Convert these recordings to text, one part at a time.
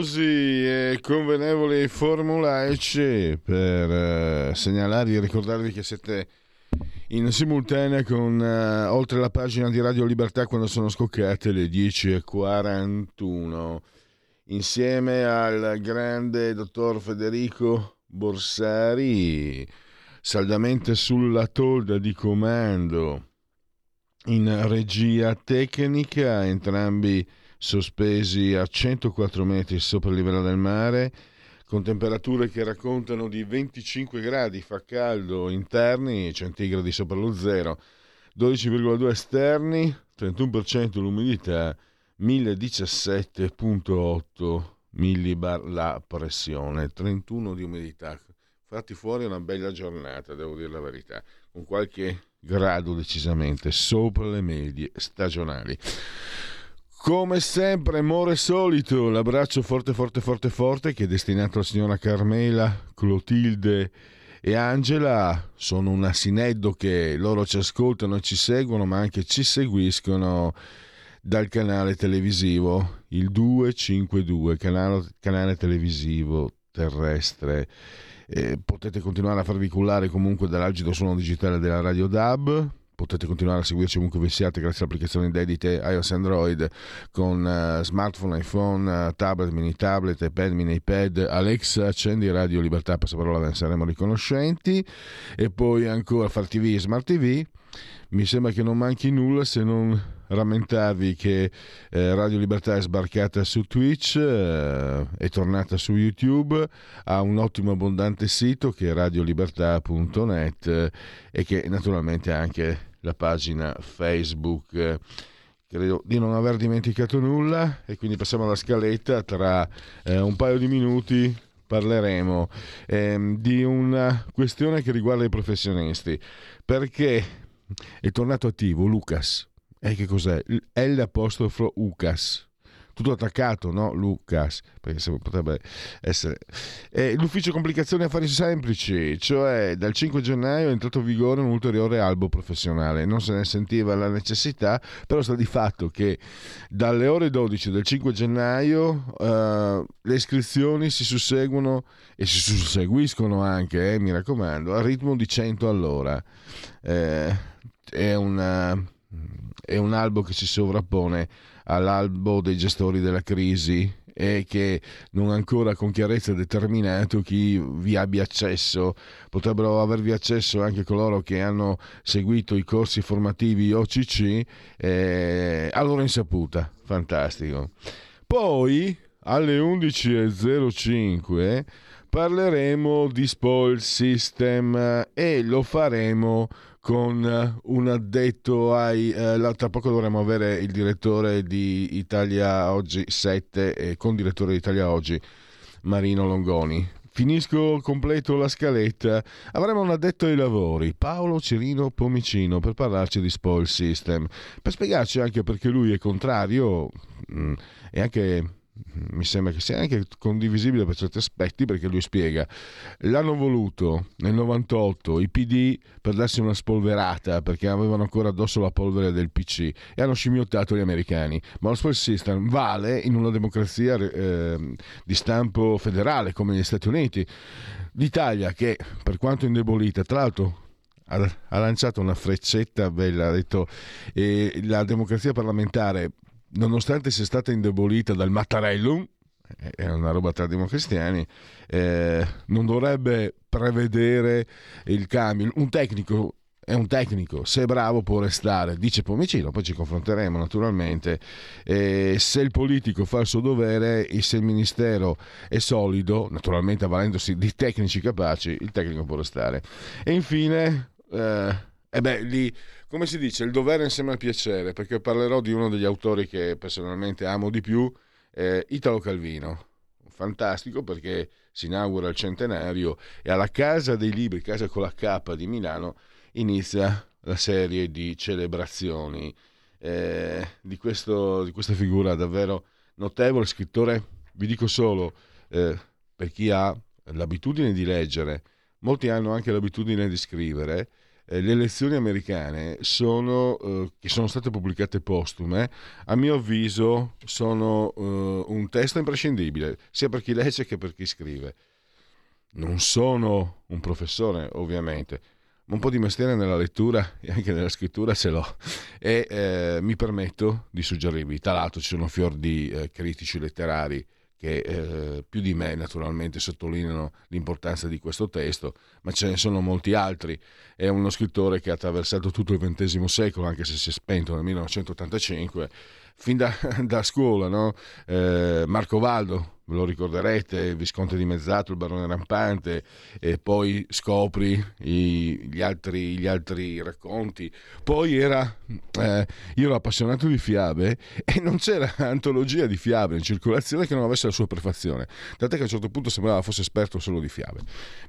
Applausi e convenevoli formulaici per eh, segnalarvi e ricordarvi che siete in simultanea con eh, oltre la pagina di Radio Libertà quando sono scoccate le 10.41 insieme al grande dottor Federico Borsari saldamente sulla tolda di comando in regia tecnica entrambi sospesi a 104 metri sopra il livello del mare, con temperature che raccontano di 25 gradi, fa caldo interni, centigradi sopra lo zero, 12,2 esterni, 31% l'umidità, 1017,8 millibar la pressione, 31 di umidità. Fatti fuori una bella giornata, devo dire la verità, con qualche grado decisamente sopra le medie stagionali. Come sempre, amore solito, l'abbraccio forte, forte, forte, forte che è destinato alla signora Carmela, Clotilde e Angela. Sono un asineddo che loro ci ascoltano e ci seguono, ma anche ci seguiscono dal canale televisivo, il 252, canale, canale televisivo terrestre. Eh, potete continuare a farvi cullare comunque dall'agito suono digitale della Radio DAB potete continuare a seguirci ovunque vi siate grazie all'applicazione dedite iOS e Android con uh, smartphone, iPhone, uh, tablet, mini tablet, iPad, mini iPad, Alexa, accendi Radio Libertà, passaparola, ve ne saremo riconoscenti. E poi ancora Far TV, Smart TV mi sembra che non manchi nulla se non rammentarvi che eh, Radio Libertà è sbarcata su Twitch, eh, è tornata su YouTube, ha un ottimo abbondante sito che è radiolibertà.net eh, e che naturalmente ha anche la pagina Facebook. Credo di non aver dimenticato nulla e quindi passiamo alla scaletta. Tra eh, un paio di minuti parleremo eh, di una questione che riguarda i professionisti. Perché è tornato attivo Lucas. E che cos'è? L apostrofo Ucas tutto attaccato, no? Lucas, perché potrebbe essere... Eh, l'ufficio complicazioni affari semplici, cioè dal 5 gennaio è entrato in vigore un ulteriore albo professionale, non se ne sentiva la necessità, però sta di fatto che dalle ore 12 del 5 gennaio eh, le iscrizioni si susseguono e si susseguiscono anche, eh, mi raccomando, al ritmo di 100 all'ora. Eh, è, una, è un albo che si sovrappone all'albo dei gestori della crisi e che non ancora con chiarezza determinato chi vi abbia accesso. Potrebbero avervi accesso anche coloro che hanno seguito i corsi formativi OCC eh, a loro insaputa. Fantastico. Poi alle 11.05 parleremo di spoil system e lo faremo con eh, un addetto ai... Eh, tra poco dovremo avere il direttore di Italia Oggi 7 e con direttore di Italia Oggi Marino Longoni. Finisco completo la scaletta. Avremo un addetto ai lavori, Paolo Cirino Pomicino, per parlarci di spoil system, per spiegarci anche perché lui è contrario mh, mm, e anche mi sembra che sia anche condivisibile per certi aspetti perché lui spiega l'hanno voluto nel 98 i PD per darsi una spolverata perché avevano ancora addosso la polvere del PC e hanno scimmiottato gli americani. Ma lo spoil system vale in una democrazia eh, di stampo federale come gli Stati Uniti. l'Italia che per quanto indebolita tra l'altro ha, lanciato una freccetta bella ha detto eh, la democrazia parlamentare nonostante sia stata indebolita dal Mattarellum, è una roba tra democristiani, eh, non dovrebbe prevedere il cambio. Un tecnico è un tecnico, se è bravo può restare, dice Pomicino, poi ci confronteremo naturalmente, eh, se il politico fa il suo dovere e se il ministero è solido, naturalmente avvalendosi di tecnici capaci, il tecnico può restare. E infine, eh, eh beh, lì, come si dice, il dovere insieme al piacere, perché parlerò di uno degli autori che personalmente amo di più, eh, Italo Calvino. Fantastico perché si inaugura il centenario e alla Casa dei Libri, Casa con la K di Milano, inizia la serie di celebrazioni eh, di, questo, di, questa figura davvero notevole, scrittore, vi dico solo, eh, per chi ha l'abitudine di leggere, molti hanno anche l'abitudine di scrivere, eh, le elezioni americane sono, eh, che sono state pubblicate postume, a mio avviso sono eh, un testo imprescindibile, sia per chi legge che per chi scrive. Non sono un professore, ovviamente, ma un po' di mestiere nella lettura e anche nella scrittura ce l'ho e eh, mi permetto di suggerirvi. Tra l'altro ci sono fior di eh, critici letterari che eh, più di me naturalmente sottolineano l'importanza di questo testo, ma ce ne sono molti altri. È uno scrittore che ha attraversato tutto il XX secolo, anche se si è spento nel 1985, fin da, da scuola, no? eh, Marco Valdo, ve lo ricorderete, il Visconte di Mezzato, il Barone Rampante, e poi scopri i, gli, altri, gli, altri, racconti. Poi era, eh, io ero appassionato di fiabe e non c'era antologia di fiabe in circolazione che non avesse la sua prefazione, tant'è che a un certo punto sembrava fosse esperto solo di fiabe.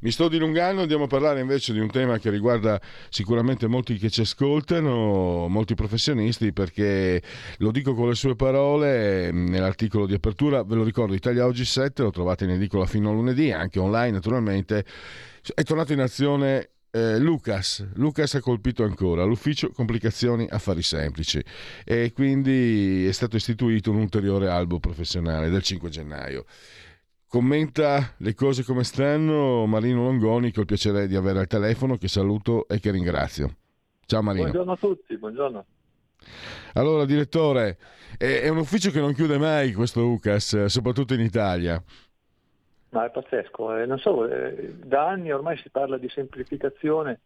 Mi sto dilungando, andiamo a parlare invece di un tema che riguarda sicuramente molti che ci ascoltano, molti professionisti, perché lo dico con le sue parole nell'articolo di apertura, ve lo ricordo, Italia oggi 7, lo trovate in edicola fino a lunedì, anche online naturalmente. È tornato in azione eh, Lucas. Lucas ha colpito ancora l'ufficio complicazioni affari semplici e quindi è stato istituito un ulteriore albo professionale del 5 gennaio. Commenta le cose come stanno Marino Longoni, che ho il piacere di avere al telefono, che saluto e che ringrazio. Ciao Marino. Buongiorno a tutti, buongiorno. Allora, direttore, è, un ufficio che non chiude mai questo UCAS, soprattutto in Italia. Ma è pazzesco, eh, non so, eh, da anni ormai si parla di semplificazione,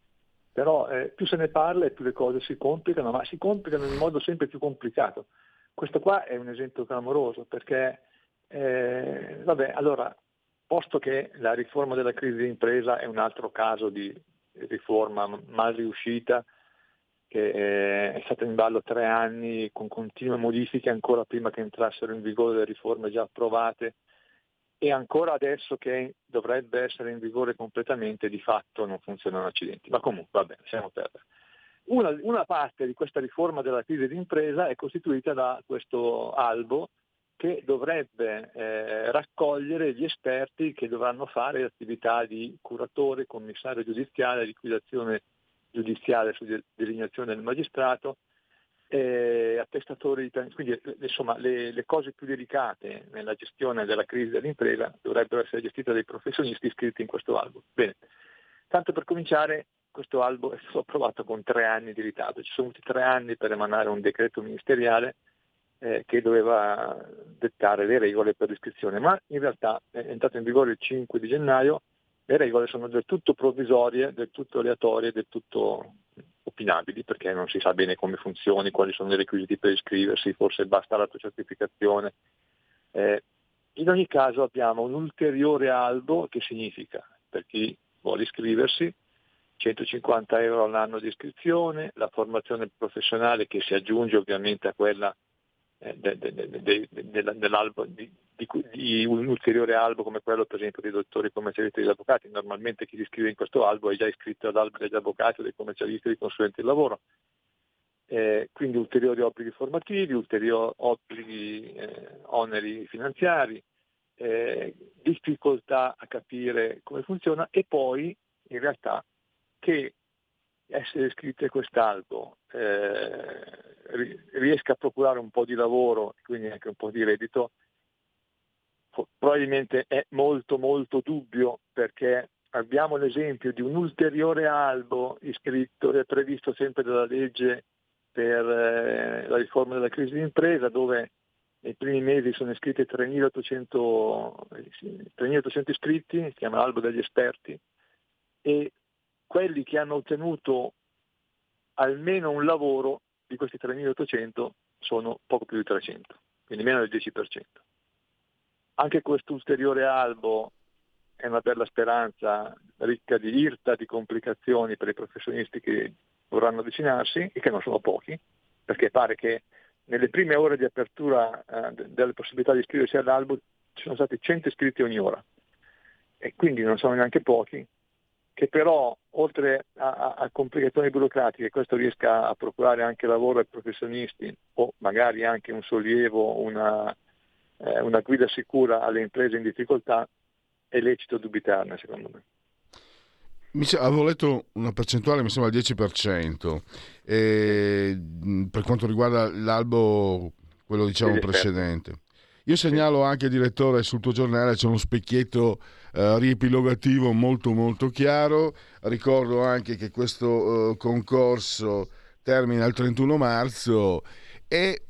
però eh, più se ne parla e più le cose si complicano, ma si complicano in modo sempre più complicato. Questo qua è un esempio clamoroso perché, eh, vabbè, allora, posto che la riforma della crisi di impresa è un altro caso di riforma mal riuscita, che eh, è stata in ballo tre anni con continue modifiche ancora prima che entrassero in vigore le riforme già approvate e ancora adesso che dovrebbe essere in vigore completamente di fatto non funzionano accidenti. Ma comunque va bene, siamo perdere. Una, una, parte di questa riforma della crisi d'impresa è costituita da questo albo che dovrebbe eh, raccogliere gli esperti che dovranno fare attività di curatore, commissario giudiziario, liquidazione giudiziale su designazione del magistrato, eh, attestatori di quindi eh, insomma le, le, cose più delicate nella gestione della crisi dell'impresa dovrebbero essere gestite dai professionisti iscritti in questo albo. Bene, tanto per cominciare questo albo è stato approvato con tre anni di ritardo, ci sono voluti tre anni per emanare un decreto ministeriale eh, che doveva dettare le regole per l'iscrizione, ma in realtà è entrato in vigore il 5 di gennaio le regole sono del tutto provvisorie, del tutto aleatorie, del tutto opinabili perché non si sa bene come funzioni, quali sono i requisiti per iscriversi, forse basta la tua certificazione. Eh, in ogni caso abbiamo un ulteriore albo che significa per chi vuole iscriversi 150 euro all'anno di iscrizione, la formazione professionale che si aggiunge ovviamente a quella de, dell'albo, di, di, un ulteriore albo come quello per esempio dei dottori commercialisti e degli avvocati. Normalmente chi si iscrive in questo albo è già iscritto all'albo degli avvocati dei commercialisti e dei consulenti del lavoro. Eh, quindi ulteriori obblighi formativi, ulteriori obblighi, eh, oneri finanziari, eh, difficoltà a capire come funziona e poi in realtà che essere iscritti a quest'albo eh, riesca a procurare un po' di lavoro e quindi anche un po' di reddito, probabilmente è molto molto dubbio perché abbiamo l'esempio di un ulteriore albo iscritto, è previsto sempre dalla legge per eh, la riforma della crisi d'impresa dove nei primi mesi sono iscritti 3.800, 3.800 iscritti, si chiama albo degli esperti, e quelli che hanno ottenuto almeno un lavoro di questi 3.800 sono poco più di 300, quindi meno del 10%. Anche questo ulteriore albo è una bella speranza ricca di irta, di complicazioni per i professionisti che vorranno avvicinarsi e che non sono pochi, perché pare che nelle prime ore di apertura eh, delle possibilità di iscriversi all'albo ci sono stati 100 iscritti ogni ora e quindi non sono neanche pochi, che però oltre a, a, complicazioni burocratiche questo riesca a procurare anche lavoro ai professionisti o magari anche un sollievo, una, eh, una guida sicura alle imprese in difficoltà, è lecito dubitarne secondo me. Mi avevo letto una percentuale, mi sembra il 10%, e, per quanto riguarda l'albo, quello diciamo certo. precedente. Io segnalo anche, direttore, sul tuo giornale c'è uno specchietto eh, riepilogativo molto molto chiaro. Ricordo anche che questo eh, concorso termina il 31 marzo e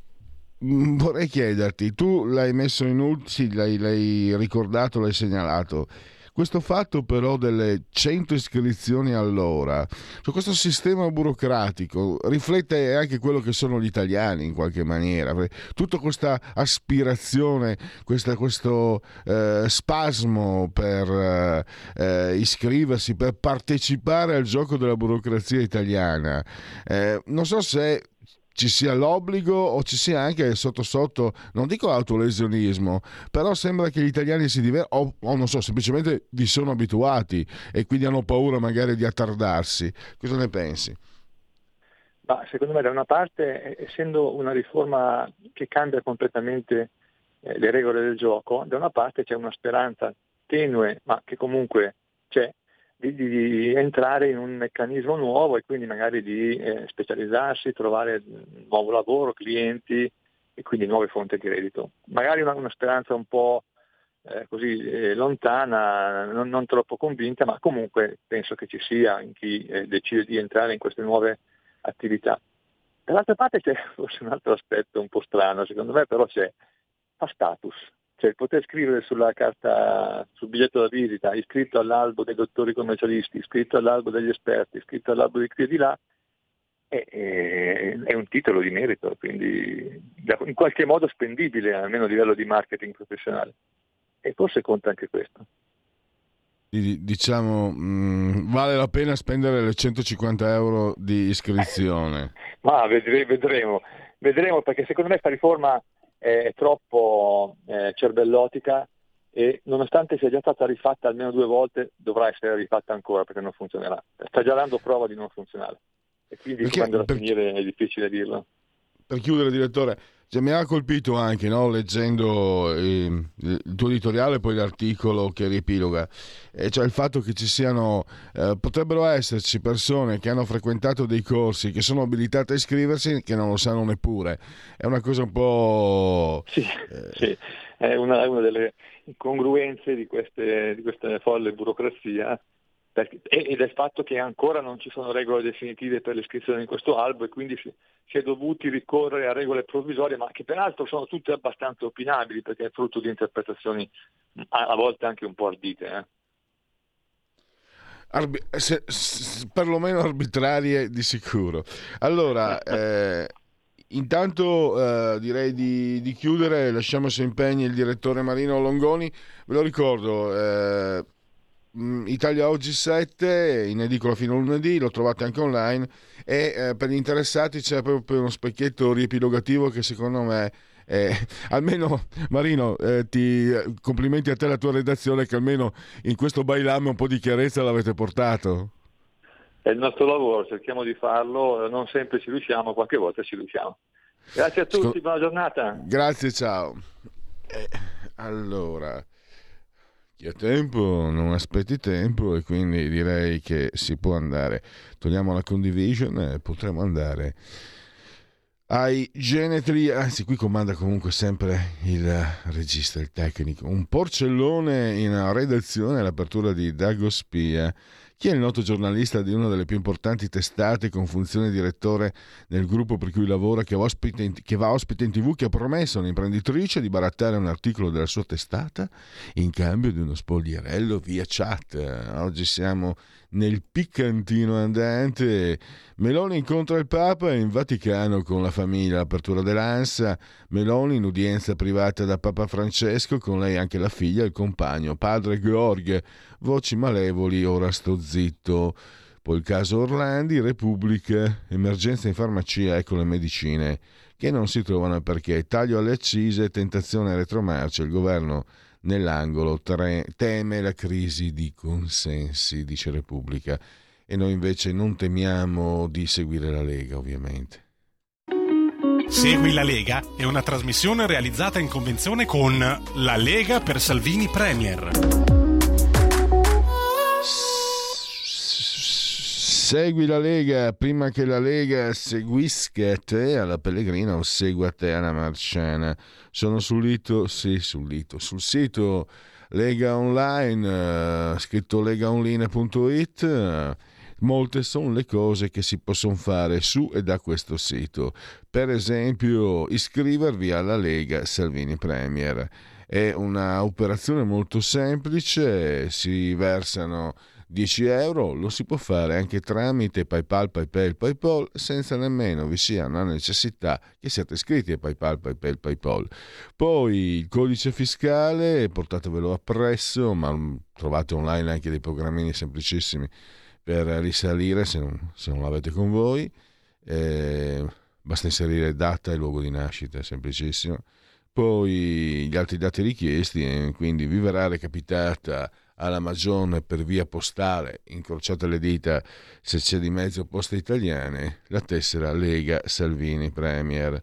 mm, vorrei chiederti, tu l'hai messo in ultimo, sì, l'hai, l'hai ricordato, l'hai segnalato questo fatto però delle 100 iscrizioni all'ora, cioè questo sistema burocratico riflette anche quello che sono gli italiani in qualche maniera, tutta questa aspirazione, questa, questo eh, spasmo per eh, iscriversi, per partecipare al gioco della burocrazia italiana. Eh, non so se ci sia l'obbligo o ci sia anche sotto sotto, non dico autolesionismo, però sembra che gli italiani si divertono, o, o, non so, semplicemente vi sono abituati e quindi hanno paura magari di attardarsi. Cosa ne pensi? Ma secondo me da una parte, essendo una riforma che cambia completamente eh, le regole del gioco, da una parte c'è una speranza tenue, ma che comunque c'è, di, di, entrare in un meccanismo nuovo e quindi magari di eh, specializzarsi, trovare nuovo lavoro, clienti e quindi nuove fonti di reddito. Magari una, una speranza un po' eh, così eh, lontana, non, non, troppo convinta, ma comunque penso che ci sia in chi eh, decide di entrare in queste nuove attività. Dall'altra parte c'è forse un altro aspetto un po' strano, secondo me però c'è, fa status, cioè poter scrivere sulla carta, sul biglietto da visita, iscritto all'albo dei dottori commercialisti, iscritto all'albo degli esperti, iscritto all'albo di qui e di là, è, è, è, un titolo di merito, quindi in qualche modo spendibile, almeno a livello di marketing professionale. E forse conta anche questo. Diciamo, mh, mm, vale la pena spendere le 150 euro di iscrizione? Ma vedremo, vedremo perché secondo me questa riforma è troppo eh, cervellotica e nonostante sia già stata rifatta almeno due volte dovrà essere rifatta ancora perché non funzionerà. Sta già dando prova di non funzionare e quindi perché, quando andrà a finire è difficile dirlo. Per chiudere direttore, cioè, mi ha colpito anche no, leggendo eh, il tuo editoriale e poi l'articolo che riepiloga, e cioè il fatto che ci siano, eh, potrebbero esserci persone che hanno frequentato dei corsi, che sono abilitate a iscriversi, che non lo sanno neppure. È una cosa un po'... Sì, eh... sì. è una, una, delle incongruenze di, queste, di questa folle burocrazia è il fatto che ancora non ci sono regole definitive per l'iscrizione in questo albo e quindi si, si, è dovuti ricorrere a regole provvisorie, ma che peraltro sono tutte abbastanza opinabili perché è frutto di interpretazioni a, a volte anche un po' ardite. Eh. Arbi- se, se, perlomeno arbitrarie di sicuro. Allora, eh, intanto eh, direi di, di, chiudere, lasciamo se impegni il direttore Marino Longoni. Ve lo ricordo, eh, Italia Oggi 7 in edicola fino a lunedì, lo trovate anche online. E eh, per gli interessati c'è proprio uno specchietto riepilogativo che secondo me eh, almeno Marino eh, ti complimenti a te e alla tua redazione che almeno in questo bailame un po' di chiarezza l'avete portato. È il nostro lavoro, cerchiamo di farlo non sempre ci riusciamo, qualche volta ci riusciamo. Grazie a tutti, buona giornata. Grazie, ciao. Eh, allora chi ha tempo non aspetti tempo e quindi direi che si può andare. Togliamo la condivision e potremo andare ai genetri, anzi qui comanda comunque sempre il regista, il tecnico, un porcellone in redazione all'apertura di Dago Spia chi è il noto giornalista di una delle più importanti testate con funzione direttore nel gruppo per cui lavora, che, in, che va ospite in tv, che ha promesso a un'imprenditrice di barattare un articolo della sua testata in cambio di uno spoglierello via chat? Oggi siamo nel piccantino andante. Meloni incontra il Papa in Vaticano con la famiglia, l'apertura dell'ANSA. Meloni in udienza privata da Papa Francesco, con lei anche la figlia e il compagno, padre Georg. Voci malevoli, ora sto zitto. Poi il caso Orlandi, Repubblica, emergenza in farmacia, ecco le medicine che non si trovano perché taglio alle accise, tentazione retromarcia, il governo nell'angolo tre, teme la crisi di consensi, dice Repubblica, e noi invece non temiamo di seguire la Lega, ovviamente. Segui la Lega è una trasmissione realizzata in convenzione con La Lega per Salvini Premier. Segui la Lega prima che la Lega seguisca te alla Pellegrina o segua te alla Marciana. Sono sul lito, sì, sul lito, sul sito Lega Online, uh, scritto legaonline.it. Uh, molte sono le cose che si possono fare su e da questo sito. Per esempio, iscrivervi alla Lega Salvini Premier. È un'operazione molto semplice, si versano 10 euro lo si può fare anche tramite PayPal, PayPal, PayPal senza nemmeno vi sia una necessità che siate iscritti a PayPal, PayPal, PayPal. Poi il codice fiscale, portatevelo appresso, ma trovate online anche dei programmini semplicissimi per risalire se non, se non l'avete con voi. Eh, basta inserire data e luogo di nascita, è semplicissimo. Poi gli altri dati richiesti, eh, quindi vi verrà recapitata alla Magione per via postale, incrociate le dita se c'è di mezzo poste italiane, la tessera Lega Salvini Premier.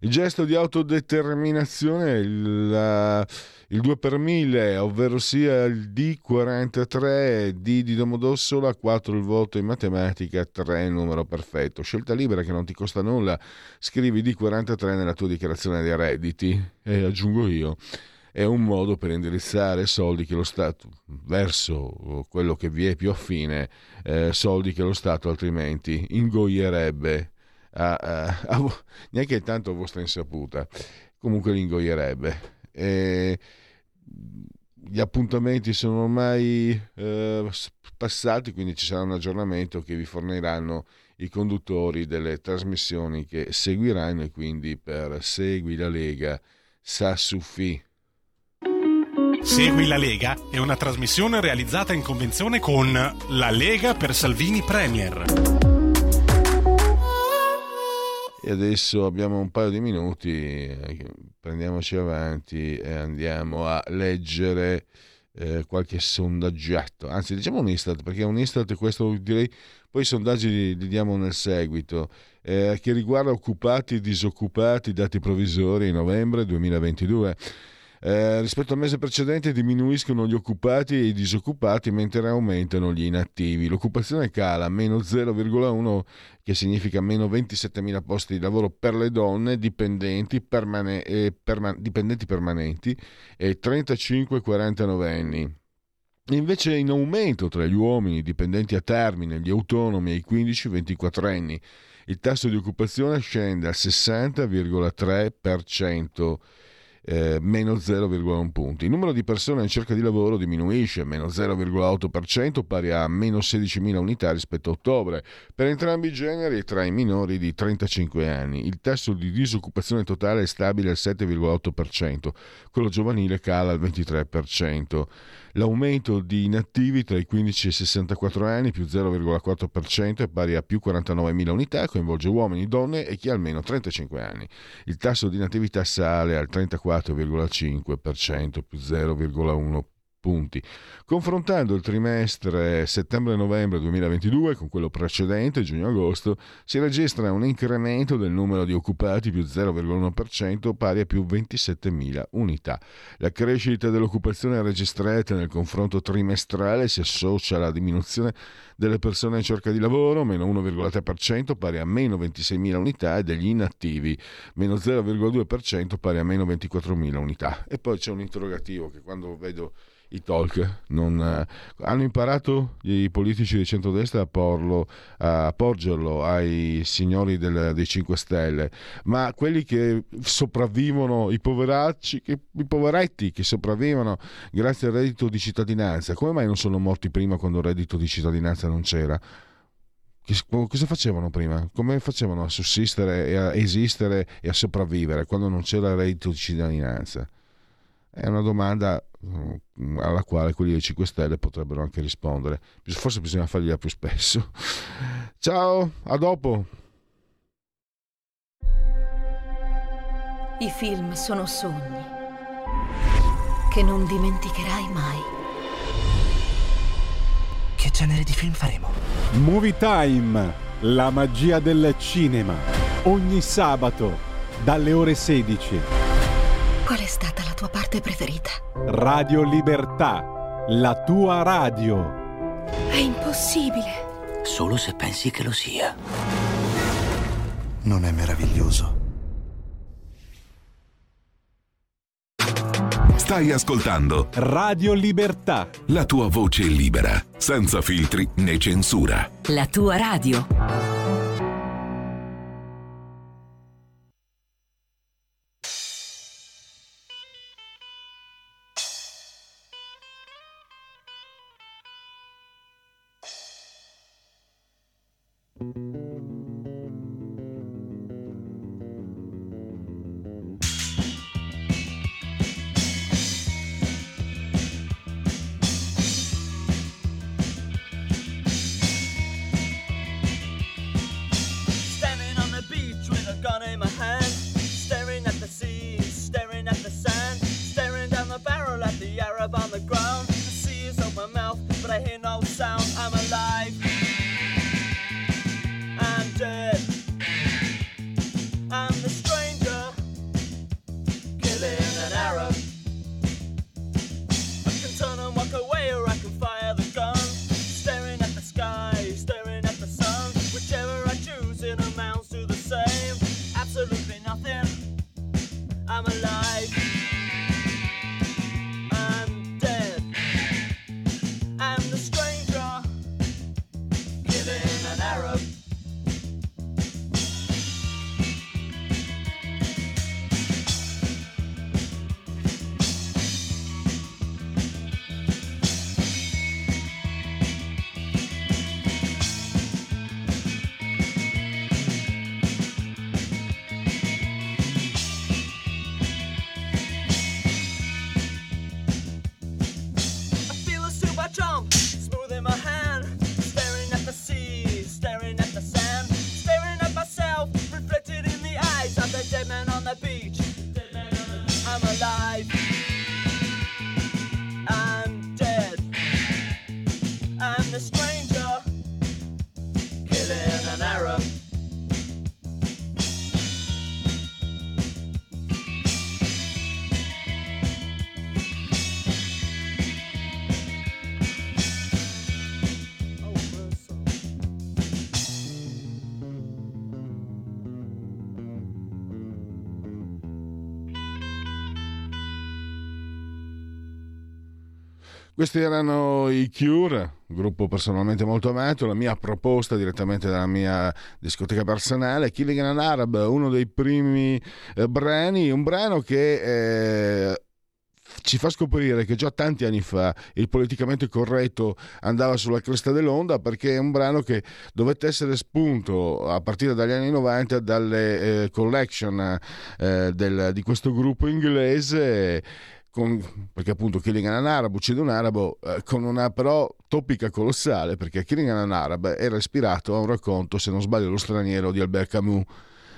Il gesto di autodeterminazione, il, il 2 per 1000, ovvero sia il D43, D di Domodossola, 4 il voto in matematica, 3 il numero perfetto. Scelta libera che non ti costa nulla, scrivi D43 nella tua dichiarazione dei redditi e aggiungo io è un modo per indirizzare soldi che lo Stato verso quello che vi è più affine, eh, soldi che lo Stato altrimenti ingoierebbe a, a, a, neanche tanto a vostra insaputa, comunque li ingoierebbe. E gli appuntamenti sono ormai eh, passati, quindi ci sarà un aggiornamento che vi forniranno i conduttori delle trasmissioni che seguiranno e quindi per Segui la Lega sa suffi Segui la Lega è una trasmissione realizzata in convenzione con La Lega per Salvini Premier. E adesso abbiamo un paio di minuti, eh, prendiamoci avanti e andiamo a leggere eh, qualche sondaggiato, anzi diciamo un Istat, perché un Istat questo direi, poi i sondaggi li, li diamo nel seguito, eh, che riguarda occupati e disoccupati, dati provvisori novembre 2022. Eh, rispetto al mese precedente diminuiscono gli occupati e i disoccupati mentre aumentano gli inattivi. L'occupazione cala meno 0,1 che significa meno 27.000 posti di lavoro per le donne dipendenti, permane- eh, perma- dipendenti permanenti e 35-49 anni. Invece in aumento tra gli uomini dipendenti a termine, gli autonomi e i 15-24 anni. Il tasso di occupazione scende al 60,3% eh, meno 0,1 punti. Il numero di persone in cerca di lavoro diminuisce, meno 0,8%, pari a meno 16.000 unità rispetto a ottobre, per entrambi i generi tra i minori di 35 anni. Il tasso di disoccupazione totale è stabile al 7,8%, quello giovanile cala al 23%. L'aumento di inattivi tra i 15 e i 64 anni, più 0,4%, è pari a più 49.000 unità, coinvolge uomini, donne e chi ha almeno 35 anni. Il tasso di inattività sale al 34,5%, più 0,1% punti. Confrontando il trimestre settembre-novembre 2022 con quello precedente, giugno-agosto, si registra un incremento del numero di occupati più 0,1% pari a più 27.000 unità. La crescita dell'occupazione registrata nel confronto trimestrale si associa alla diminuzione delle persone in cerca di lavoro, meno 1,3% pari a meno 26.000 unità, e degli inattivi, meno 0,2% pari a meno 24.000 unità. E poi c'è un interrogativo che quando vedo i talk. Non, eh, hanno imparato i politici di centrodestra a, porlo, a porgerlo ai signori del, dei 5 Stelle, ma quelli che sopravvivono, i poveracci, che, i poveretti che sopravvivono grazie al reddito di cittadinanza, come mai non sono morti prima quando il reddito di cittadinanza non c'era? Cosa facevano prima? Come facevano a sussistere a esistere e a sopravvivere quando non c'era il reddito di cittadinanza? È una domanda mm, alla quale quelli dei 5 Stelle potrebbero anche rispondere. Forse bisogna fargliela più spesso. Ciao, a dopo. I film sono sogni che non dimenticherai mai. Che genere di film faremo? Movie Time, la magia del cinema. Ogni sabato, dalle ore 16. Qual è stata la tua parte preferita? Radio Libertà, la tua radio. È impossibile. Solo se pensi che lo sia. Non è meraviglioso? Stai ascoltando Radio Libertà. La tua voce libera, senza filtri né censura. La tua radio. Questi erano i Cure, gruppo personalmente molto amato, la mia proposta direttamente dalla mia discoteca personale, Killing an Arab, uno dei primi eh, brani, un brano che eh, ci fa scoprire che già tanti anni fa il politicamente corretto andava sulla cresta dell'onda perché è un brano che dovette essere spunto a partire dagli anni 90 dalle eh, collection eh, del- di questo gruppo inglese con- perché appunto Killing an Arab uccide un arabo eh, con una però topica colossale perché Killing an Arab era ispirato a un racconto se non sbaglio lo straniero di Albert Camus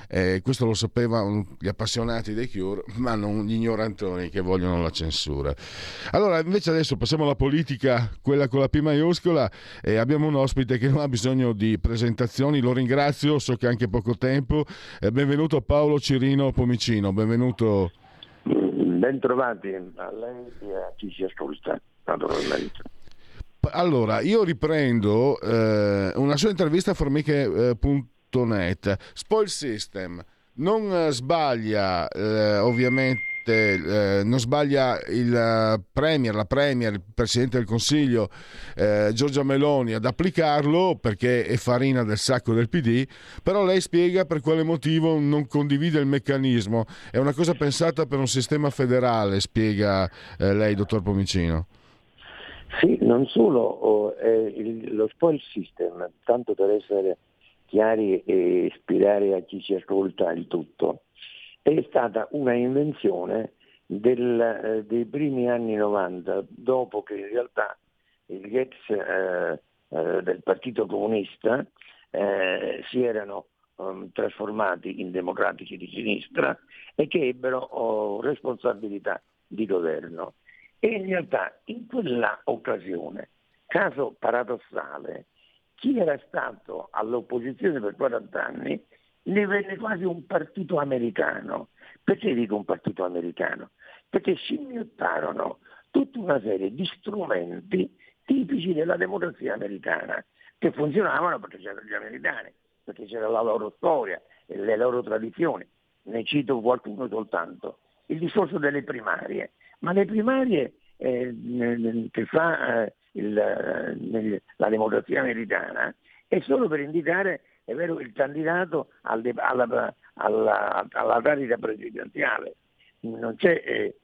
eh, questo lo sapevano gli appassionati dei Cure, ma non gli ignorantoni che vogliono la censura. Allora, invece adesso passiamo alla politica, quella con la P maiuscola, e abbiamo un ospite che non ha bisogno di presentazioni, lo ringrazio, so che anche poco tempo. Eh, benvenuto Paolo Cirino Pomicino, benvenuto. Bentrovati a lei e a chi ci ascolta, naturalmente. Allora, io riprendo eh, una sua intervista a formiche.net. Spoil System non eh, sbaglia eh, ovviamente mette, eh, non sbaglia il eh, Premier, la Premier, il Presidente del Consiglio eh, Giorgia Meloni ad applicarlo perché è farina del sacco del PD, però lei spiega per quale motivo non condivide il meccanismo. È una cosa pensata per un sistema federale, spiega eh, lei, dottor Pomicino. Sì, non solo oh, il, lo spoil system, tanto per essere chiari e spiegare a chi ci ascolta il tutto, è stata una invenzione del, eh, dei primi anni 90, dopo che in realtà gli ex eh, eh, del Partito Comunista eh, si erano um, trasformati in democratici di sinistra e che ebbero oh, responsabilità di governo. E in realtà in quella occasione, caso paradossale, chi era stato all'opposizione per 40 anni ne venne quasi un partito americano. Perché dico un partito americano? Perché scimmiottarono tutta una serie di strumenti tipici della democrazia americana, che funzionavano perché c'erano gli americani, perché c'era la loro storia e le loro tradizioni. Ne cito qualcuno soltanto. Il discorso delle primarie. Ma le primarie eh, che fa eh, il, la democrazia americana è solo per indicare è vero, il candidato al, alla, alla, alla carica presidenziale. Non c'è eh,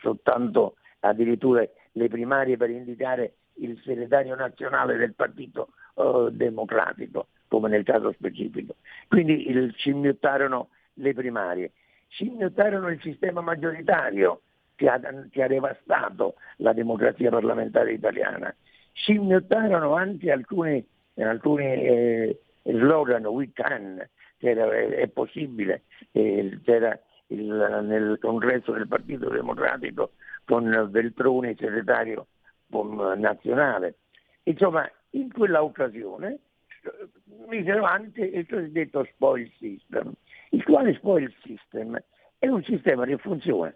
soltanto addirittura le primarie per indicare il segretario nazionale del Partito eh, Democratico, come nel caso specifico. Quindi il, scimmiottarono le primarie, scimmiottarono il sistema maggioritario, che ha, che ha devastato la democrazia parlamentare italiana. Scimmiottarono anche alcuni, alcuni eh, slogan, we can, che era, è possibile, eh, c'era il, nel congresso del Partito Democratico con Veltroni, segretario nazionale. Insomma, in quella occasione misero anche il cosiddetto spoil system, il quale spoil system? È un sistema che funziona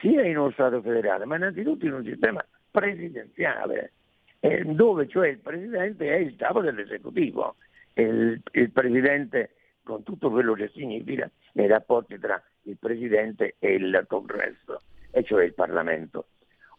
sia in uno Stato federale, ma innanzitutto in un sistema presidenziale, eh, dove cioè il Presidente è il capo dell'esecutivo, il, il Presidente con tutto quello che significa nei rapporti tra il Presidente e il Congresso, e cioè il Parlamento.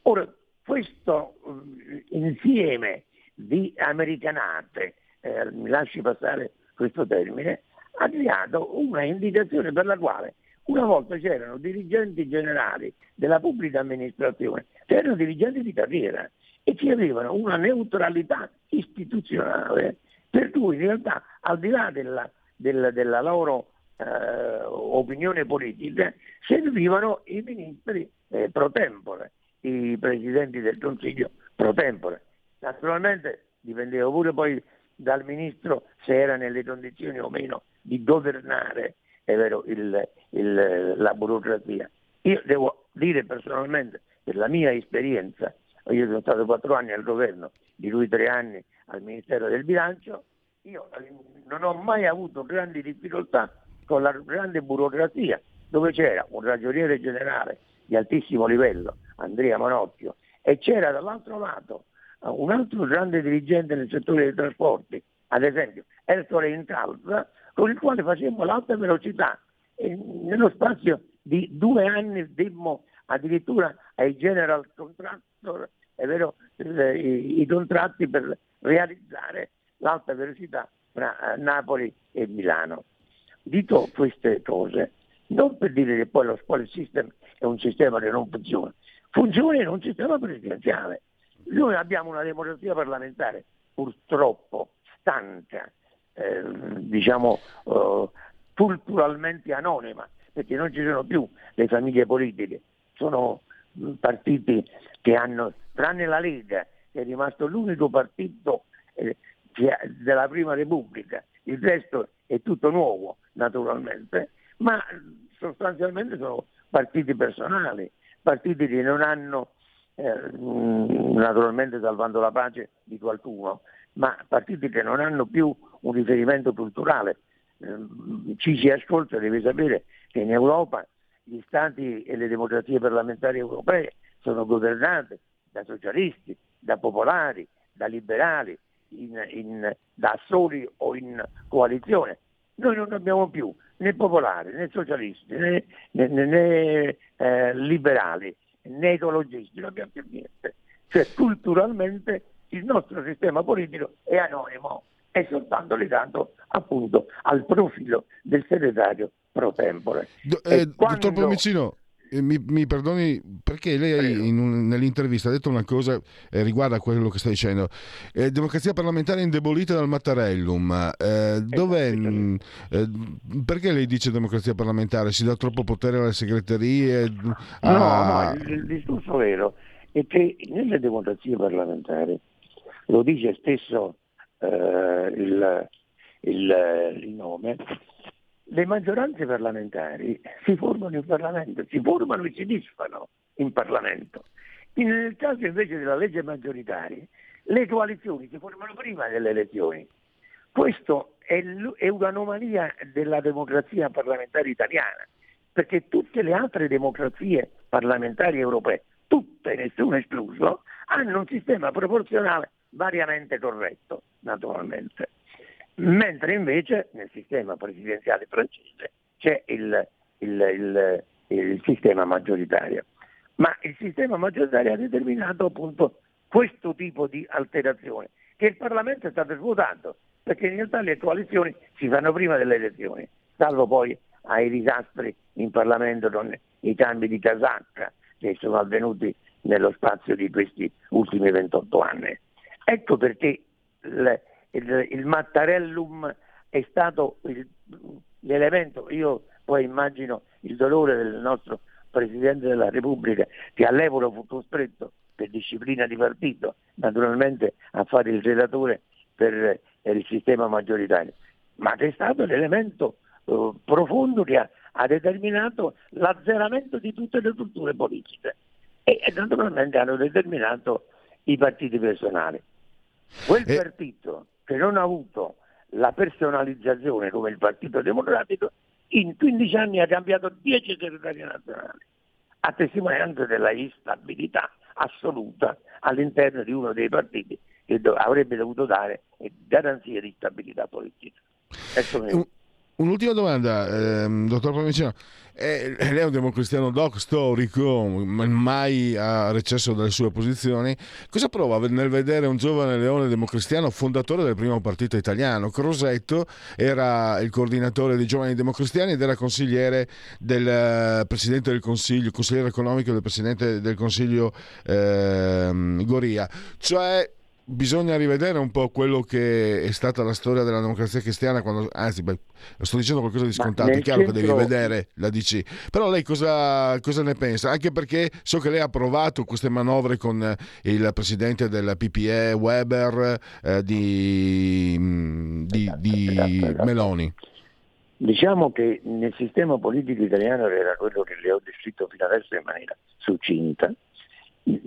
Ora, questo uh, insieme di americanate, eh, mi lasci passare questo termine, ha creato una indicazione per la quale una volta c'erano dirigenti generali della pubblica amministrazione, che erano dirigenti di carriera e che avevano una neutralità istituzionale, per cui in realtà al di là della, della, della loro eh, opinione politica servivano i ministri eh, pro tempore, i presidenti del Consiglio pro tempore. Naturalmente dipendeva pure poi dal ministro se era nelle condizioni o meno di governare è vero, il, il, la burocrazia. Io devo dire personalmente, per la mia esperienza, io sono stato quattro anni al governo, di lui tre anni al Ministero del Bilancio, io non ho mai avuto grandi difficoltà con la grande burocrazia, dove c'era un ragioniere generale di altissimo livello, Andrea Manocchio, e c'era dall'altro lato un altro grande dirigente nel settore dei trasporti, ad esempio Ertole Incalza, con il quale facemmo l'alta velocità. E nello spazio di due anni dimmo addirittura ai general contractor vero, i, i contratti per realizzare l'alta velocità tra eh, Napoli e Milano. Dito queste cose, non per dire che poi lo spoil system è un sistema che non funziona, funziona in un sistema presidenziale. Noi abbiamo una democrazia parlamentare purtroppo stanca, eh, diciamo eh, culturalmente anonima, perché non ci sono più le famiglie politiche, sono mm, partiti che hanno, tranne la Lega, che è rimasto l'unico partito eh, della Prima Repubblica, il resto è tutto nuovo naturalmente, ma sostanzialmente sono partiti personali, partiti che non hanno, eh, naturalmente salvando la pace di qualcuno, ma partiti che non hanno più un riferimento culturale. Eh, chi si ascolta deve sapere che in Europa gli stati e le democrazie parlamentari europee sono governate da socialisti, da popolari, da liberali, in, in, da soli o in coalizione. Noi non abbiamo più né popolari, né socialisti, né, né, né, eh, liberali, né ecologisti, non abbiamo più niente. Cioè culturalmente il nostro sistema politico è anonimo, è soltanto legato appunto al profilo del segretario pro tempore. Do- eh, quando- Dottor Pomicino, mi, mi perdoni perché lei un- nell'intervista ha detto una cosa eh, riguardo a quello che sta dicendo. Eh, democrazia parlamentare indebolita dal Mattarellum. Eh, dov'è, mh, eh, perché lei dice democrazia parlamentare? Si dà troppo potere alle segreterie? No, a- no, il, il discorso vero è che nelle democrazie parlamentari, lo dice stesso eh, il, il- il nome, le maggioranze parlamentari si formano in Parlamento, si formano e si disfano in Parlamento. Nel caso invece della legge maggioritaria, le coalizioni si formano prima delle elezioni. Questo è, è un'anomalia della democrazia parlamentare italiana, perché tutte le altre democrazie parlamentari europee, tutte, nessuno escluso, hanno un sistema proporzionale variamente corretto, naturalmente. Mentre invece nel sistema presidenziale francese c'è il, il- il- il sistema maggioritario. Ma il sistema maggioritario ha determinato appunto questo tipo di alterazione, che il Parlamento è stato svuotato, perché in realtà le coalizioni si fanno prima delle elezioni, salvo poi ai disastri in Parlamento con i cambi di casacca che sono avvenuti nello spazio di questi ultimi 28 anni. Ecco perché il, il- il Mattarellum è stato il- l'elemento, io poi immagino il dolore del nostro Presidente della Repubblica che all'epoca fu costretto per disciplina di partito naturalmente a fare il relatore per eh, il sistema maggioritario, ma che è stato l'elemento eh, profondo che ha, ha determinato l'azzeramento di tutte le strutture politiche e, e naturalmente hanno determinato i partiti personali. Quel E- partito che non ha avuto la personalizzazione come il Partito Democratico, in 15 anni ha cambiato 10 segretari nazionali, a testimonianza della instabilità assoluta all'interno di uno dei partiti che avrebbe dovuto dare eh, garanzie di stabilità politica. Ecco Un'ultima domanda, ehm, dottor Provenzino. Eh, lei è un democristiano doc storico, ma mai ha recesso dalle sue posizioni. Cosa prova nel vedere un giovane leone democristiano fondatore del primo partito italiano? Crosetto era il coordinatore dei giovani democristiani ed era consigliere del eh, presidente del consiglio, consigliere economico del presidente del consiglio ehm, Goria. Cioè bisogna rivedere un po' quello che è stata la storia della democrazia cristiana, quando, anzi, beh, sto dicendo qualcosa di scontato, è chiaro che centro- devi vedere la DC, però lei cosa, cosa ne pensa? Anche perché so che lei ha provato queste manovre con eh, il presidente del PPE, Weber, eh, di, mm, di- di Esatto, esatto. Meloni. Diciamo che nel sistema politico italiano, che era quello che le ho descritto fino adesso in maniera succinta,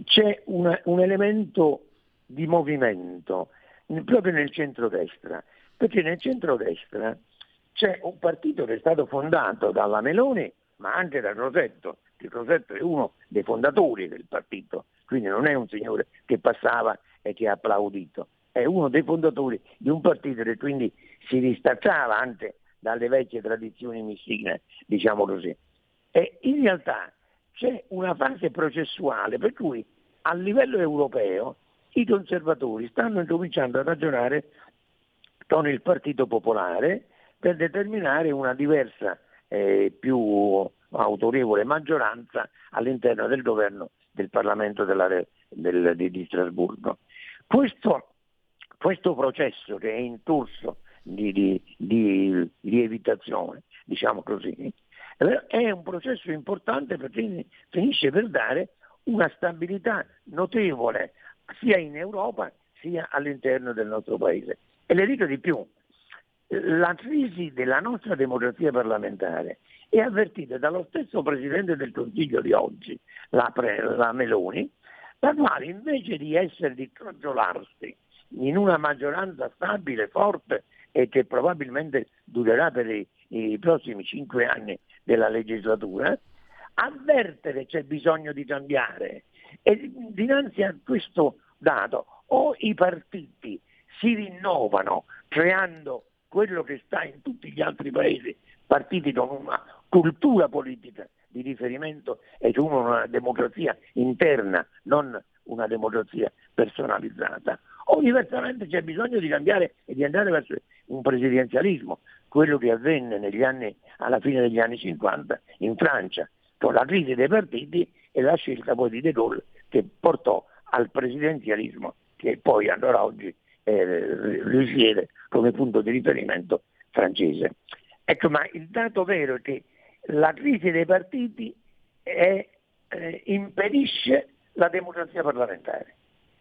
c'è una- un elemento di movimento proprio nel centrodestra, perché nel centrodestra c'è un partito che è stato fondato dalla Meloni, ma anche da Rosetto, che Rosetto è uno dei fondatori del partito, quindi non è un signore che passava e che ha applaudito, è uno dei fondatori di un partito che quindi si distacciava anche dalle vecchie tradizioni missine, diciamo così. E in realtà c'è una fase processuale per cui a livello europeo i conservatori stanno incominciando a ragionare con il Partito Popolare per determinare una diversa, eh, più autorevole maggioranza all'interno del governo del Parlamento della del- di, di Strasburgo. Questo, questo processo che è in corso di, di- di lievitazione, diciamo così, è un processo importante perché finisce per dare una stabilità notevole sia in Europa sia all'interno del nostro paese. E le dico di più, la crisi della nostra democrazia parlamentare è avvertita dallo stesso Presidente del Consiglio di oggi, la, Pre- la Meloni, la quale invece di essere di crogiolarsi in una maggioranza stabile, forte e che probabilmente durerà per i, i prossimi cinque anni della legislatura, avverte che c'è bisogno di cambiare e dinanzi a questo dato o i partiti si rinnovano creando quello che sta in tutti gli altri paesi partiti con una cultura politica di riferimento e con una democrazia interna, non una democrazia personalizzata. O diversamente c'è bisogno di cambiare e di andare verso un presidenzialismo, quello che avvenne anni, alla fine degli anni 50 in Francia, con la crisi dei partiti e la scelta poi di De Gaulle che portò al presidenzialismo che poi ancora oggi eh, risiede come punto di riferimento francese. Ecco, ma il dato vero è che la crisi dei partiti è, eh, impedisce la democrazia parlamentare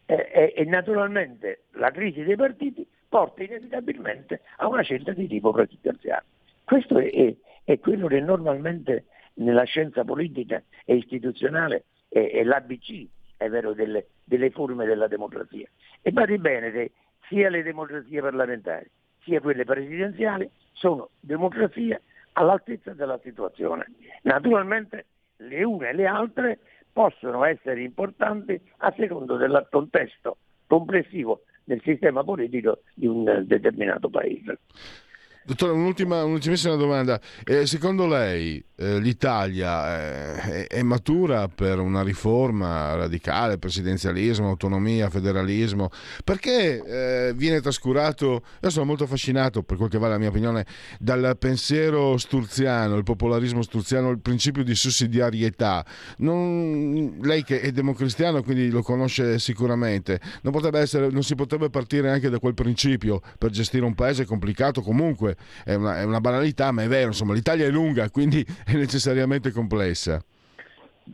eh, e naturalmente la crisi dei partiti porta inevitabilmente a una scelta di tipo presidenziale. Questo è, è quello che normalmente nella scienza politica e istituzionale è, è l'ABC, è vero, delle, delle forme della democrazia. E badi bene che sia le democrazie parlamentari sia quelle presidenziali sono democrazie all'altezza della situazione. Naturalmente le une e le altre possono essere importanti a secondo del contesto complessivo del sistema politico di un determinato paese. Dottore, un'ultima, un'ultimissima domanda. Eh, secondo lei eh, l'Italia eh, è, matura per una riforma radicale, presidenzialismo, autonomia, federalismo? Perché eh, viene trascurato, io sono molto affascinato, per quel che vale la mia opinione, dal pensiero sturziano, il popolarismo sturziano, il principio di sussidiarietà. Non, lei che è democristiano, quindi lo conosce sicuramente, non, essere, non si potrebbe partire anche da quel principio per gestire un paese complicato comunque è una, è una banalità, ma è vero, insomma, l'Italia è lunga, quindi è necessariamente complessa.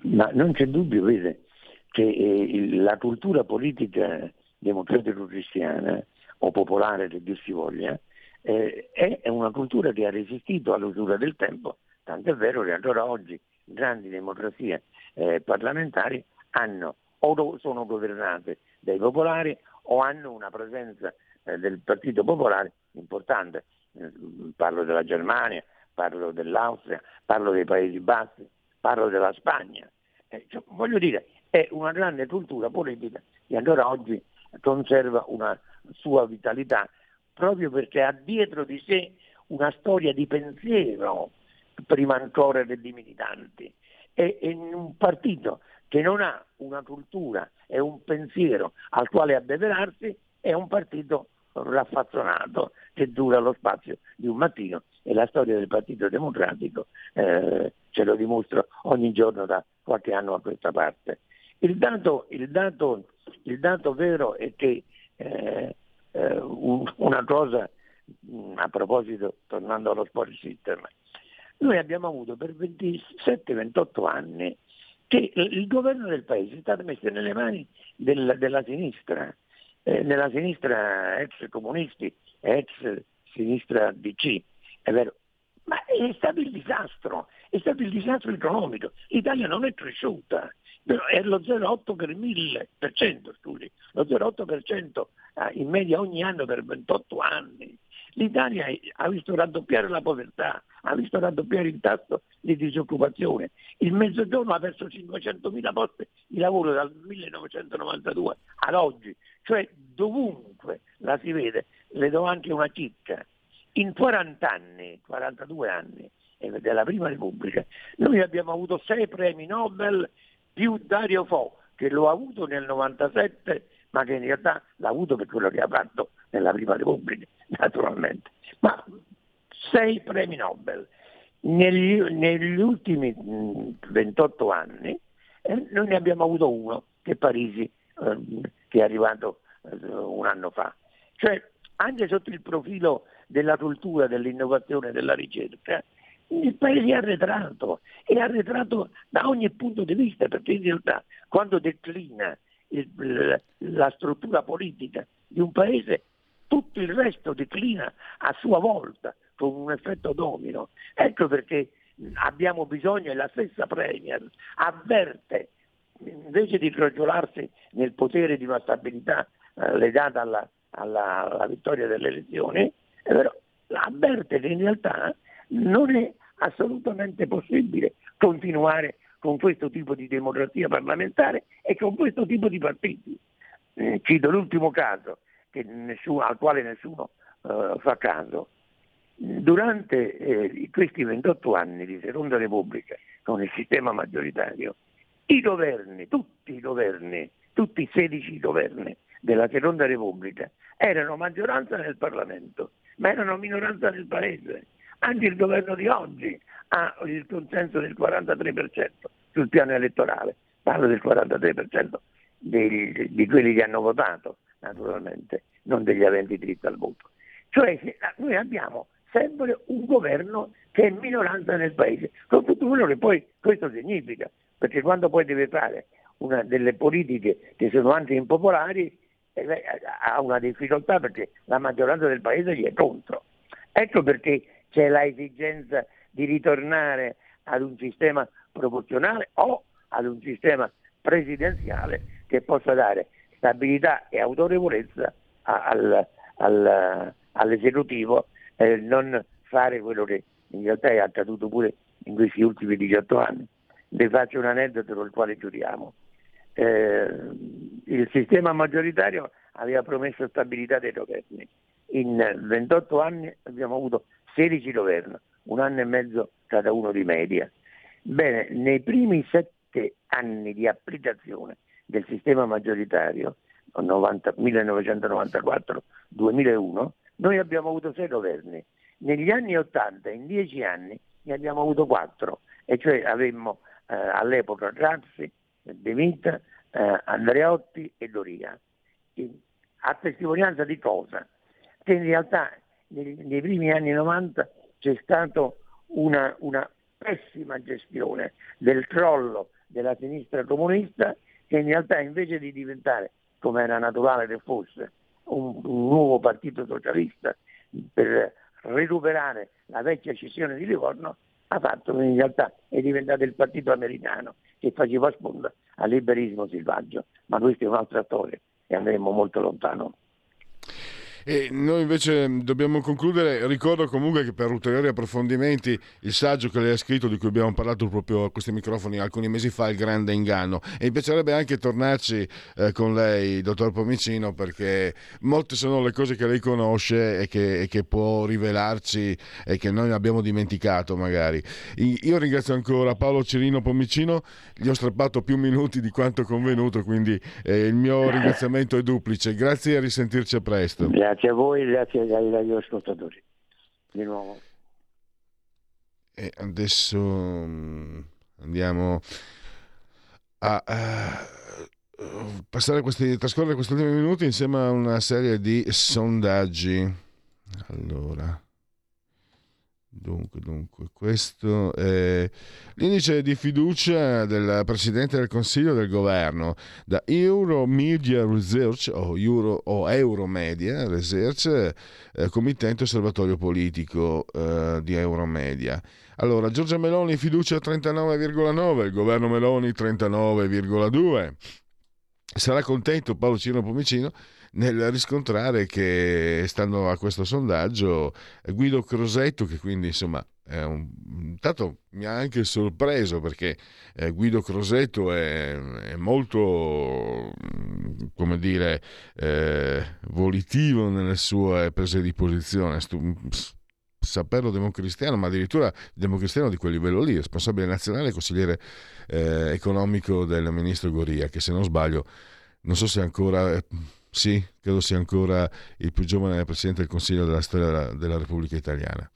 Ma non c'è dubbio, vede, che eh, la cultura politica democratico-cristiana o popolare, che Dio si voglia, eh, è una cultura che ha resistito all'usura del tempo, tant'è vero che ancora oggi grandi democrazie eh, parlamentari hanno o sono governate dai popolari o hanno una presenza eh, del Partito Popolare importante. Eh, parlo della Germania, parlo dell'Austria, parlo dei Paesi Bassi, parlo della Spagna. Eh, cioè, voglio dire, è una grande cultura politica che ancora oggi conserva una sua vitalità proprio perché ha dietro di sé una storia di pensiero prima ancora degli militanti. E in un partito che non ha una cultura e un pensiero al quale abbeverarsi è un partito raffazzonato che dura lo spazio di un mattino e la storia del Partito Democratico eh, ce lo dimostra ogni giorno da qualche anno a questa parte. Il dato, il dato, il dato vero è che eh, eh, una cosa a proposito, tornando allo sport system, noi abbiamo avuto per 27-28 anni che il governo del paese è stato messo nelle mani del, della sinistra eh, nella sinistra ex comunisti, ex sinistra DC, è vero, ma è stato il disastro, è stato il disastro economico. L'Italia non è cresciuta, è lo 0,8 per 1000%, scusi, lo 0,8% eh, in media ogni anno per 28 anni. L'Italia ha visto raddoppiare la povertà, ha visto raddoppiare il tasso di disoccupazione. Il Mezzogiorno ha perso 500.000 posti di lavoro dal 1992 ad oggi, cioè dovunque la si vede. Le do anche una chicca. In 40 anni, 42 anni della Prima Repubblica, noi abbiamo avuto sei premi Nobel più Dario Fo, che lo ha avuto nel 97 ma che in realtà l'ha avuto per quello che ha fatto nella Prima Repubblica, naturalmente. Ma sei premi Nobel. Negli, negli ultimi 28 anni eh, noi ne abbiamo avuto uno, che è Parisi, eh, che è arrivato eh, un anno fa. Cioè, anche sotto il profilo della cultura, dell'innovazione, della ricerca, il paese è arretrato, è arretrato da ogni punto di vista, perché in realtà quando declina il, la struttura politica di un paese, tutto il resto declina a sua volta con un effetto domino. Ecco perché abbiamo bisogno, e la stessa Premier avverte, invece di crogiolarsi nel potere di una stabilità eh, legata alla, alla, alla, vittoria delle elezioni, vero, avverte che in realtà non è assolutamente possibile continuare con questo tipo di democrazia parlamentare e con questo tipo di partiti. Eh, cito l'ultimo caso, nessuno, al quale nessuno eh, fa caso. durante eh, questi 28 anni di Seconda Repubblica con il sistema maggioritario, i governi, tutti i governi, tutti i 16 governi della Seconda Repubblica erano maggioranza nel Parlamento, ma erano minoranza nel Paese. Anche il governo di oggi ha il consenso del 43% sul piano elettorale, parlo del 43% dei, di quelli che hanno votato, naturalmente, non degli aventi diritto al voto. Cioè noi abbiamo sempre un governo che è minoranza nel paese, con tutto quello che poi questo significa, perché quando poi deve fare una delle politiche che sono anche impopolari eh, ha una difficoltà perché la maggioranza del paese gli è contro. Ecco perché c'è l'esigenza di ritornare ad un sistema proporzionale o ad un sistema presidenziale che possa dare stabilità e autorevolezza al, al, all'esecutivo eh, non fare quello che in realtà è accaduto pure in questi ultimi 18 anni. Vi faccio un aneddoto con il quale chiudiamo. Eh, il sistema maggioritario aveva promesso stabilità dei governi. In 28 anni abbiamo avuto 16 governi, un anno e mezzo cada uno di media. Bene, nei primi sette anni di applicazione del sistema maggioritario, 1994-2001, noi abbiamo avuto sei governi. Negli anni 80, in dieci anni, ne abbiamo avuto quattro, e cioè avemmo eh, all'epoca Grazzi, De Mita, eh, Andreotti e Doria. A testimonianza di cosa? Che in realtà nei, nei primi anni 90 c'è stata una, una pessima gestione del crollo della sinistra comunista che in realtà invece di diventare, come era naturale che fosse, un, un nuovo partito socialista per recuperare la vecchia scissione di Livorno, ha fatto in realtà è diventato il partito americano che faceva sponda al liberismo selvaggio, ma questo è un'altra storia e andremo molto lontano. E noi invece dobbiamo concludere. Ricordo comunque che per ulteriori approfondimenti il saggio che lei ha scritto, di cui abbiamo parlato proprio a questi microfoni alcuni mesi fa, Il grande inganno. E mi piacerebbe anche tornarci eh, con lei, dottor Pomicino, perché molte sono le cose che lei conosce e che, e che, può rivelarci e che noi abbiamo dimenticato magari. Io ringrazio ancora Paolo Cirino Pomicino, gli ho strappato più minuti di quanto convenuto, quindi eh, il mio ringraziamento è duplice. Grazie e a risentirci a presto. Grazie. Grazie a voi, grazie ai radioascoltatori. Di nuovo. E adesso mm, andiamo a, a passare questi, trascorrere questi ultimi minuti insieme a una serie di sondaggi. Dunque, dunque, questo è l'indice di fiducia del Presidente del Consiglio del Governo da Euromedia Research o, Euro, o Euromedia Research, eh, committente osservatorio politico eh, di Euromedia. Allora, Giorgia Meloni fiducia 39,9, il governo Meloni 39,2. Sarà contento Paolo Ciro Pomicino nel riscontrare che, stando a questo sondaggio, Guido Crosetto, che quindi insomma è un, intanto mi ha anche sorpreso perché eh, Guido Crosetto è, è, molto, come dire, eh, volitivo nelle sue prese di posizione. Stu, saperlo democristiano, ma addirittura democristiano di quel livello lì, responsabile nazionale e consigliere eh, economico del ministro Goria, che se non sbaglio, non so se ancora eh, sì, credo sia ancora il più giovane Presidente del Consiglio della storia della Repubblica Italiana.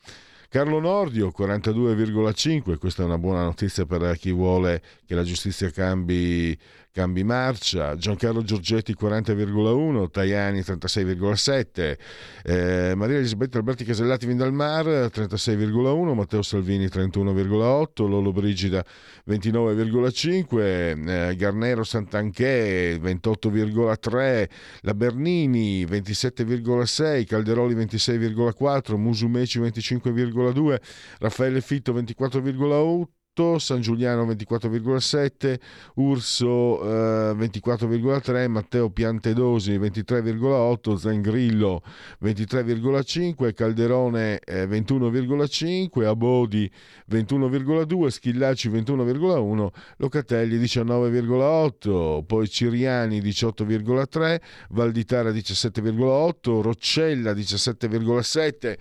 Carlo Nordio 42,5, questa è una buona notizia per chi vuole che la giustizia cambi cambi marcia, Giancarlo Giorgetti 40,1, Tajani 36,7, eh, Maria Elisabetta Alberti Casellati Vindalmar 36,1, Matteo Salvini 31,8, Lolo Brigida 29,5, eh, Garnero Santanché 28,3, La Bernini 27,6, Calderoli 26,4, Musumeci 25,2, Raffaele Fitto 24,8, San Giuliano 24,7, Urso eh, 24,3, Matteo Piantedosi 23,8, Zangrillo 23,5, Calderone eh, 21,5, Abodi 21,2, Schillaci 21,1, Locatelli 19,8, poi Ciriani 18,3, Valditara 17,8, Roccella 17,7,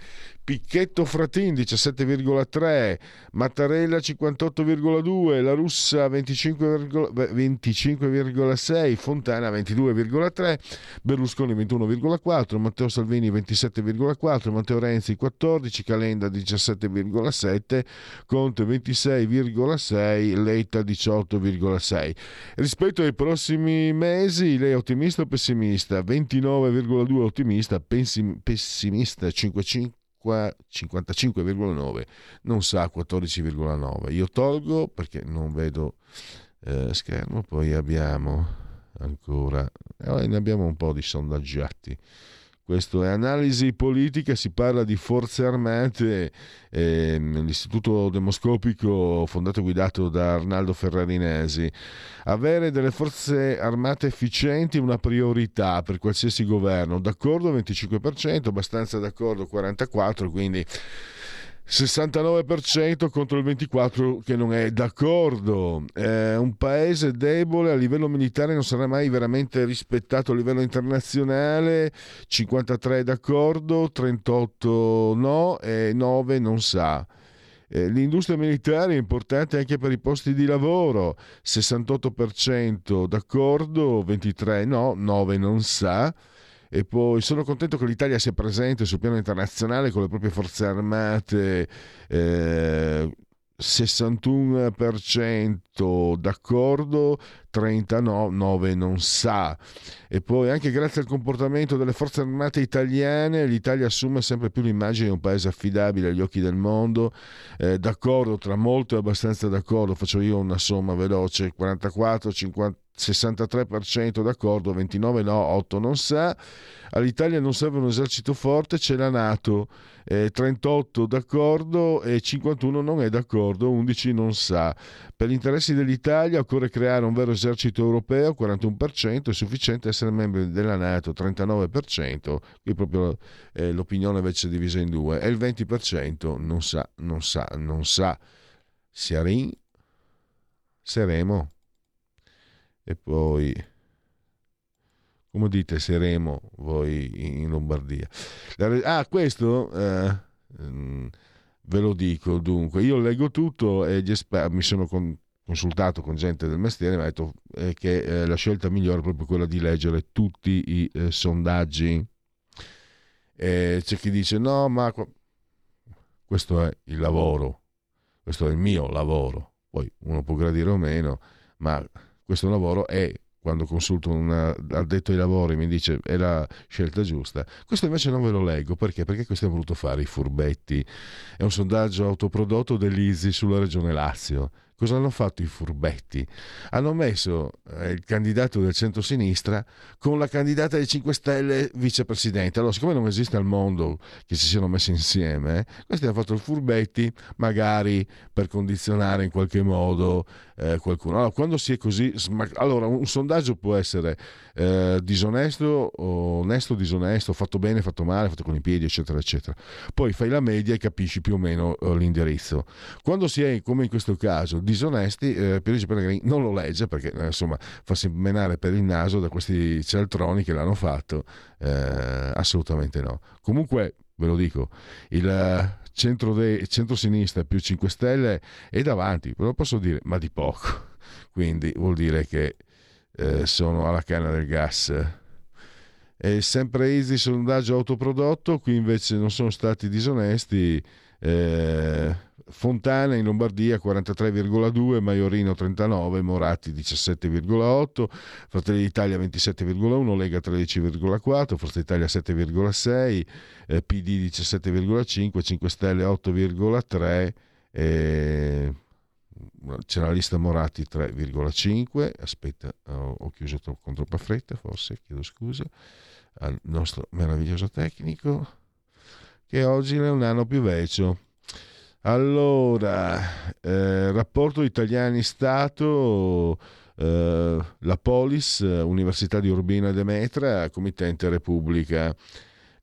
Picchetto Fratin 17,3, Mattarella 58,2, La Russa 25,6, 25,6, Fontana 22,3, Berlusconi 21,4, Matteo Salvini 27,4, Matteo Renzi 14, Calenda 17,7, Conte 26,6, Letta 18,6. Rispetto ai prossimi mesi, lei è ottimista o pessimista? 29,2 ottimista, pessimista 5,5 55,9 non sa 14,9 io tolgo perché non vedo eh, schermo poi abbiamo ancora eh, ne abbiamo un po' di sondaggiati questo è analisi politica, si parla di forze armate, eh, l'istituto demoscopico fondato e guidato da Arnaldo Ferrarinesi. Avere delle forze armate efficienti è una priorità per qualsiasi governo, d'accordo 25%, abbastanza d'accordo 44%, quindi 69% contro il 24% che non è d'accordo. Eh, un paese debole a livello militare non sarà mai veramente rispettato a livello internazionale. 53% d'accordo, 38% no e 9% non sa. Eh, l'industria militare è importante anche per i posti di lavoro, 68% d'accordo, 23% no, 9% non sa. E poi sono contento che l'Italia sia presente sul piano internazionale con le proprie forze armate. Eh, 61% d'accordo, 39% non sa. E poi anche grazie al comportamento delle forze armate italiane l'Italia assume sempre più l'immagine di un paese affidabile agli occhi del mondo. Eh, d'accordo, tra molto e abbastanza d'accordo, faccio io una somma veloce, 44, 50 63% d'accordo, 29 no, 8 non sa. All'Italia non serve un esercito forte, c'è la Nato, eh, 38 d'accordo e 51 non è d'accordo, 11 non sa. Per gli interessi dell'Italia occorre creare un vero esercito europeo, 41%, è sufficiente essere membri della Nato, 39%, qui proprio eh, l'opinione invece è divisa in due, e il 20% non sa, non sa, non sa. Siarin, Seremo e poi come dite Seremo voi in Lombardia. Ah questo eh, mm, ve lo dico dunque. Io leggo tutto e esper- mi sono con- consultato con gente del mestiere mi ha detto eh, che eh, la scelta migliore è proprio quella di leggere tutti i eh, sondaggi. C'è chi dice no ma questo è il lavoro. Questo è il mio lavoro. Poi uno può gradire o meno ma questo lavoro è quando consulto un addetto ai lavori mi dice è la scelta giusta. Questo invece non ve lo leggo perché? Perché questo hanno voluto fare i furbetti. È un sondaggio autoprodotto dell'ISI sulla regione Lazio Cosa hanno fatto i furbetti? Hanno messo eh, il candidato del centro-sinistra con la candidata dei 5 Stelle vicepresidente. Allora, siccome non esiste al mondo che si siano messi insieme, eh, questi hanno fatto il furbetti magari per condizionare in qualche modo eh, qualcuno. Allora, quando si è così... Allora, un sondaggio può essere eh, disonesto, onesto, disonesto, fatto bene, fatto male, fatto con i piedi, eccetera, eccetera. Poi fai la media e capisci più o meno eh, l'indirizzo. Quando si è, come in questo caso, disonesti, eh, Pellegrini non lo legge perché eh, insomma farsi menare per il naso da questi cialtroni che l'hanno fatto, eh, assolutamente no. Comunque, ve lo dico, il centro-sinistra più 5 Stelle è davanti, ve lo posso dire, ma di poco. Quindi vuol dire che eh, sono alla canna del gas. È sempre easy sondaggio autoprodotto, qui invece non sono stati disonesti. Eh, Fontana in Lombardia 43,2, Maiorino 39, Moratti 17,8, Fratelli d'Italia 27,1, Lega 13,4, Forza Italia 7,6, eh, PD 17,5, 5 Stelle 8,3, eh, c'è la lista Moratti 3,5, aspetta ho, chiuso con troppa fretta forse, chiedo scusa al nostro meraviglioso tecnico che oggi è un anno più vecchio allora, eh, rapporto italiani-Stato, eh, la Polis, Università di Urbina Demetra, Committente Repubblica.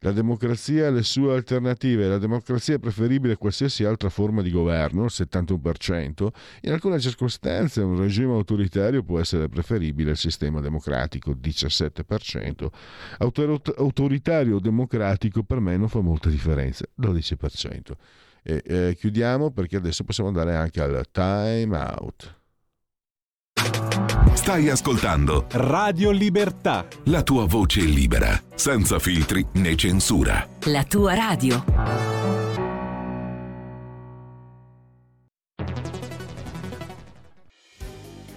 La democrazia e le sue alternative. La democrazia è preferibile a qualsiasi altra forma di governo, il 71%. In alcune circostanze un regime autoritario può essere preferibile al sistema democratico, 17%. Autor- autoritario o democratico per me non fa molta differenza, 12%. E, eh, chiudiamo perché adesso possiamo andare anche al time out. Stai ascoltando Radio Libertà. la tua voce libera, senza filtri né censura. La tua radio.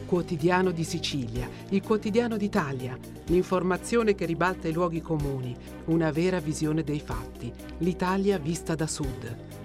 Quotidiano di Sicilia, il quotidiano d'Italia, l'informazione che ribalta i luoghi comuni, una vera visione dei fatti, l'Italia vista da sud.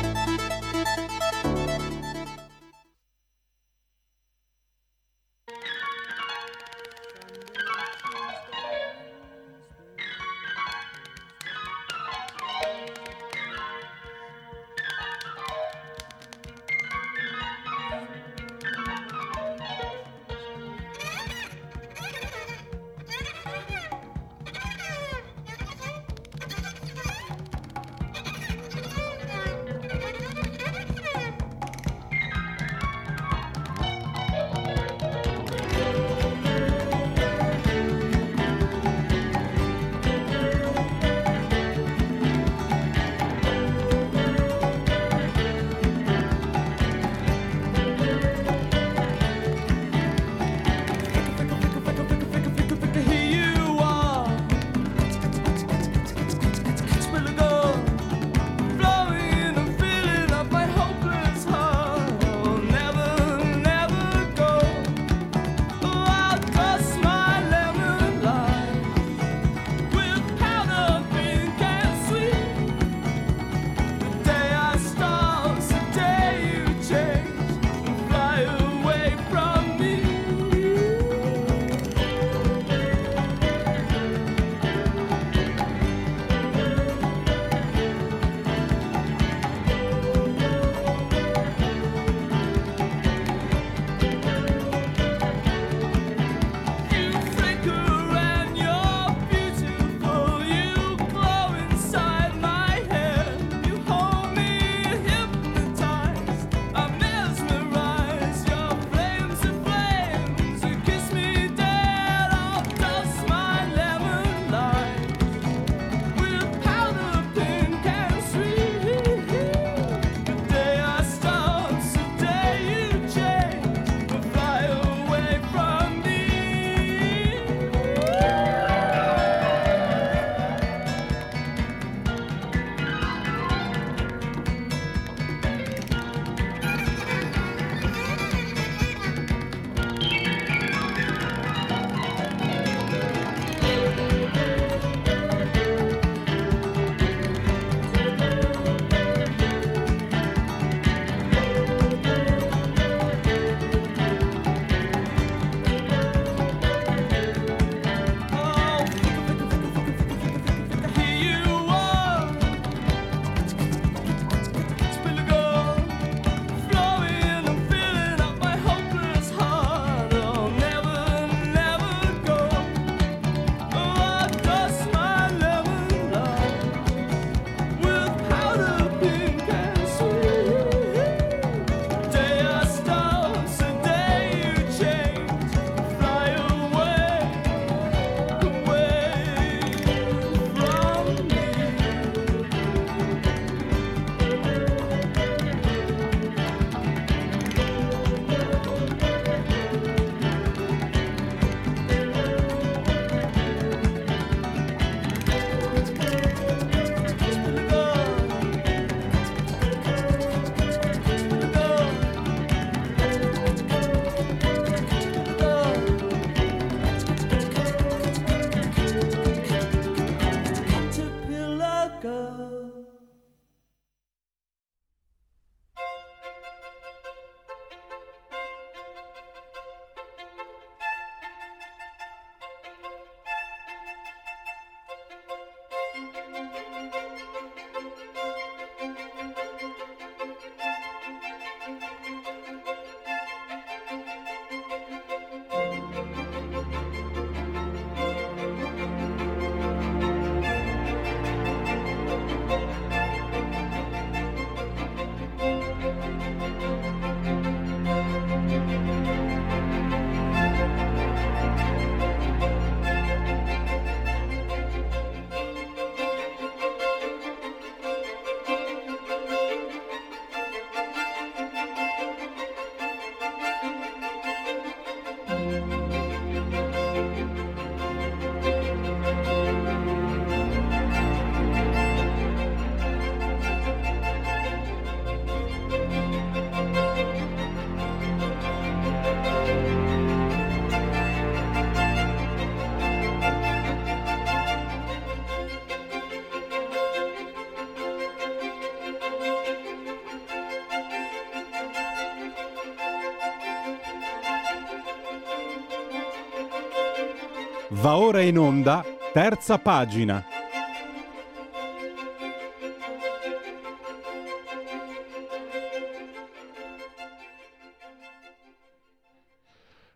Va ora in onda, terza pagina.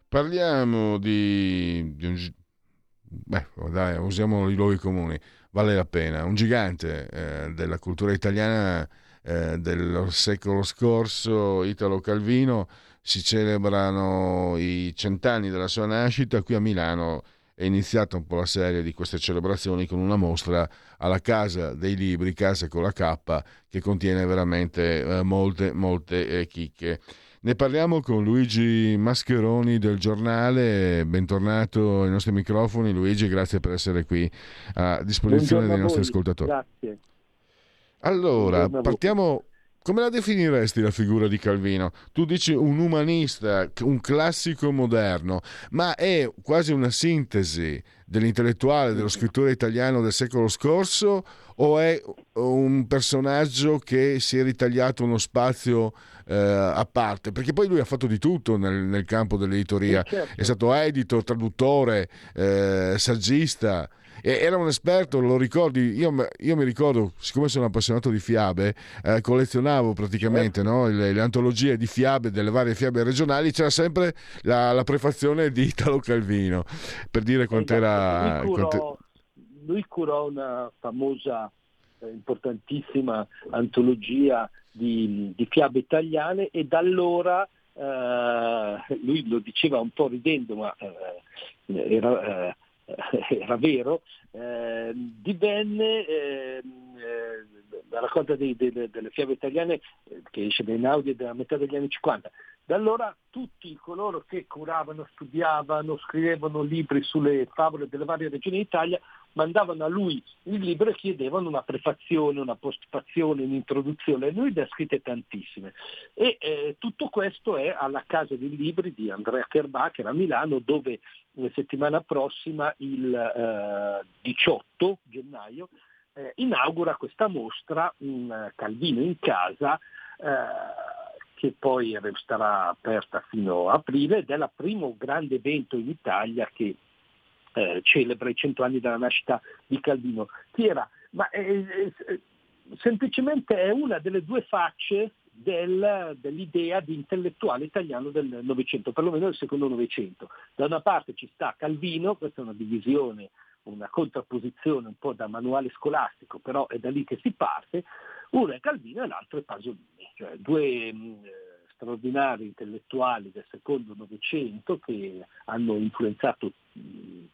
Parliamo di, di un... Beh, dai, usiamo i luoghi comuni, vale la pena. Un gigante eh, della cultura italiana eh, del secolo scorso, Italo Calvino, si celebrano i cent'anni della sua nascita. Qui a Milano è iniziata un po' la serie di queste celebrazioni con una mostra alla Casa dei Libri, Casa con la K, che contiene veramente eh, molte, molte eh, chicche. Ne parliamo con Luigi Mascheroni del giornale, bentornato ai nostri microfoni. Luigi, grazie per essere qui a disposizione dei nostri ascoltatori. Grazie. Allora, partiamo. Come la definiresti la figura di Calvino? Tu dici un umanista, un classico moderno, ma è quasi una sintesi dell'intellettuale, dello scrittore italiano del secolo scorso o è un personaggio che si è ritagliato uno spazio eh, a parte? Perché poi lui ha fatto di tutto nel, nel campo dell'editoria, certo. è stato editor, traduttore, eh, saggista. Era un esperto, lo ricordi? Io, io, mi ricordo, siccome sono appassionato di fiabe, eh, collezionavo praticamente certo. no? le, le, antologie di fiabe delle varie fiabe regionali, c'era sempre la, la prefazione di Italo Calvino per dire quant'era. Lui curò, quant'era... lui curò una famosa, eh, importantissima antologia di, di, fiabe italiane e da allora. Eh, lui lo diceva un po' ridendo, ma eh, era, eh, era vero, eh, divenne eh, la raccolta dei, delle, delle, fiabe italiane eh, che esce dai Naudi della metà degli anni 50. Da allora tutti coloro che curavano, studiavano, scrivevano libri sulle favole delle varie regioni d'Italia mandavano a lui il libro e chiedevano una prefazione, una postfazione, un'introduzione. Lui ne ha scritte tantissime. E eh, tutto questo è alla Casa dei Libri di Andrea Kerbacher a Milano, dove la settimana prossima, il eh, 18 gennaio, eh, inaugura questa mostra, un Calvino in casa, eh, che poi resterà aperta fino a aprile ed è il primo grande evento in Italia che eh, celebra i cento anni dalla nascita di Calvino. Chi era? Ma è, è, semplicemente è una delle due facce del, dell'idea di intellettuale italiano del Novecento, perlomeno del secondo Novecento. Da una parte ci sta Calvino, questa è una divisione, una contrapposizione un po' da manuale scolastico, però è da lì che si parte, uno è Calvino e l'altro è Pasolini, cioè due mh, straordinari intellettuali del secondo Novecento che hanno influenzato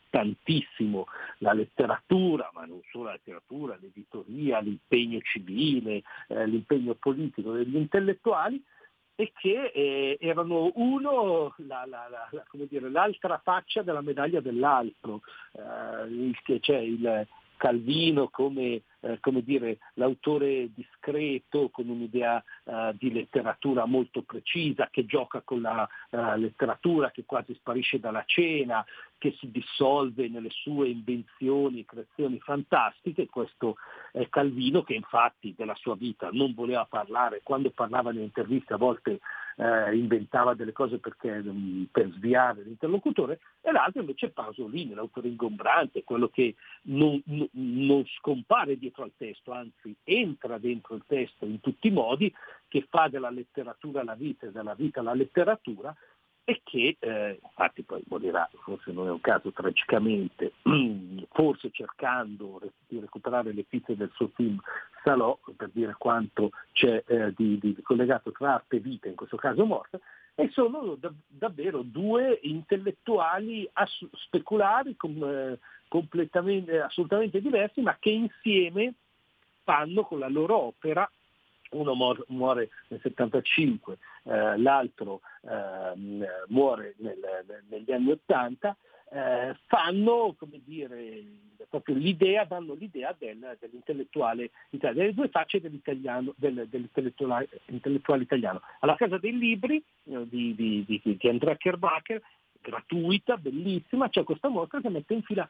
tantissimo la letteratura, ma non solo la letteratura, l'editoria, l'impegno civile, eh, l'impegno politico degli intellettuali e che eh, erano uno, la, la, la, dire, l'altra faccia della medaglia dell'altro, eh, cioè il, Calvino come, eh, come dire, l'autore discreto, con un'idea eh, di letteratura molto precisa, che gioca con la uh, letteratura, che quasi sparisce dalla cena, che si dissolve nelle sue invenzioni e creazioni fantastiche. Questo è Calvino che infatti della sua vita non voleva parlare, quando parlava nelle interviste a volte eh, inventava delle cose perché, mm, per sviare l'interlocutore, e l'altro invece è Pasolini, l'autore ingombrante, quello che non, non, non scompare dietro al testo, anzi entra dentro il testo in tutti i modi, che fa della letteratura la vita e della vita la letteratura, e che eh, infatti poi morirà, forse non è un caso tragicamente, forse cercando di recuperare le pizze del suo film Salò, per dire quanto c'è eh, di, di, collegato tra arte e vita, in questo caso morte, e sono da, davvero due intellettuali ass- speculari com, eh, completamente, assolutamente diversi, ma che insieme fanno con la loro opera uno muore nel 75, eh, l'altro eh, muore nel, negli anni 80, eh, fanno dire, proprio l'idea, danno l'idea del, dell'intellettuale italiano, delle due facce dell'italiano, del, dell'intellettuale intellettuale italiano. Alla Casa dei Libri eh, di, di, di, di Andrea Kerbacher, gratuita, bellissima, c'è questa mostra che mette in fila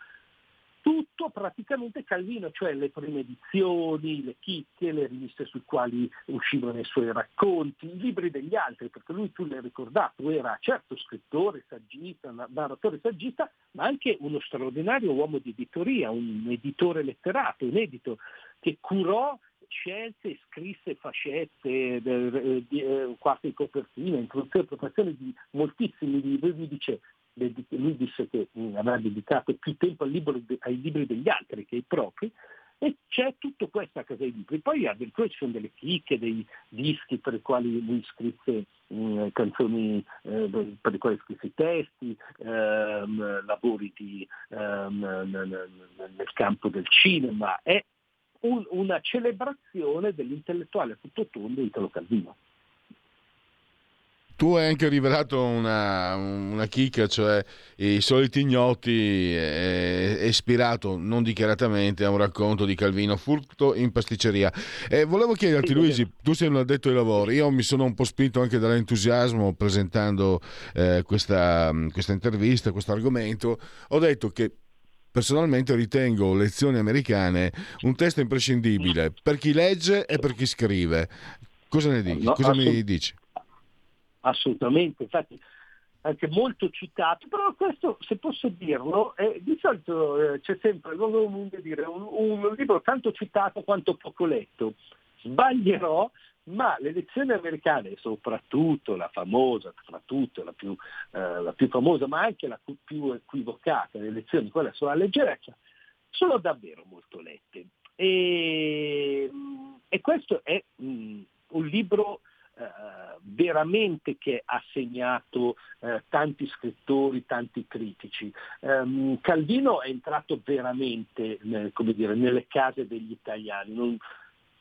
tutto praticamente Calvino, cioè le prime edizioni, le chicche, le riviste sui quali uscivano i suoi racconti, i libri degli altri, perché lui tu l'hai ricordato, era certo scrittore, saggista, narratore saggista, ma anche uno straordinario uomo di editoria, un editore letterato, un edito che curò scelte, scrisse fascette, eh, eh, qualche copertina, introduzione e protezione di moltissimi libri, lui dice lui disse che mm, aveva dedicato più tempo ai libri, ai libri degli altri che ai propri, e c'è tutto questo a casa dei libri. Poi addirittura ci sono delle chicche, dei dischi per i quali lui scrisse mm, canzoni, eh, per i quali scrisse testi, ehm, lavori di, ehm, nel campo del cinema. È un, una celebrazione dell'intellettuale a tutto tondo Italo Calvino tu hai anche rivelato una, una chicca, cioè i soliti ignoti è, è ispirato non dichiaratamente a un racconto di Calvino Furto in pasticceria. E volevo chiederti, Luigi, tu sei un addetto ai lavori, io mi sono un po' spinto anche dall'entusiasmo presentando eh, questa, questa intervista, questo argomento. Ho detto che personalmente ritengo lezioni americane un testo imprescindibile per chi legge e per chi scrive. Cosa ne dici? No, Cosa mi dici? Assolutamente, infatti anche molto citato, però questo, se posso dirlo, eh, di solito eh, c'è sempre un, un, libro tanto citato quanto poco letto. Sbaglierò, ma le lezioni americane, soprattutto la famosa, soprattutto la più, eh, la più famosa, ma anche la più equivocata, le lezioni, quella sulla leggerezza, sono davvero molto lette. E, e questo è mh, un libro veramente che ha segnato eh, tanti scrittori, tanti critici. Um, Calvino è entrato veramente dire, nelle case degli italiani, non,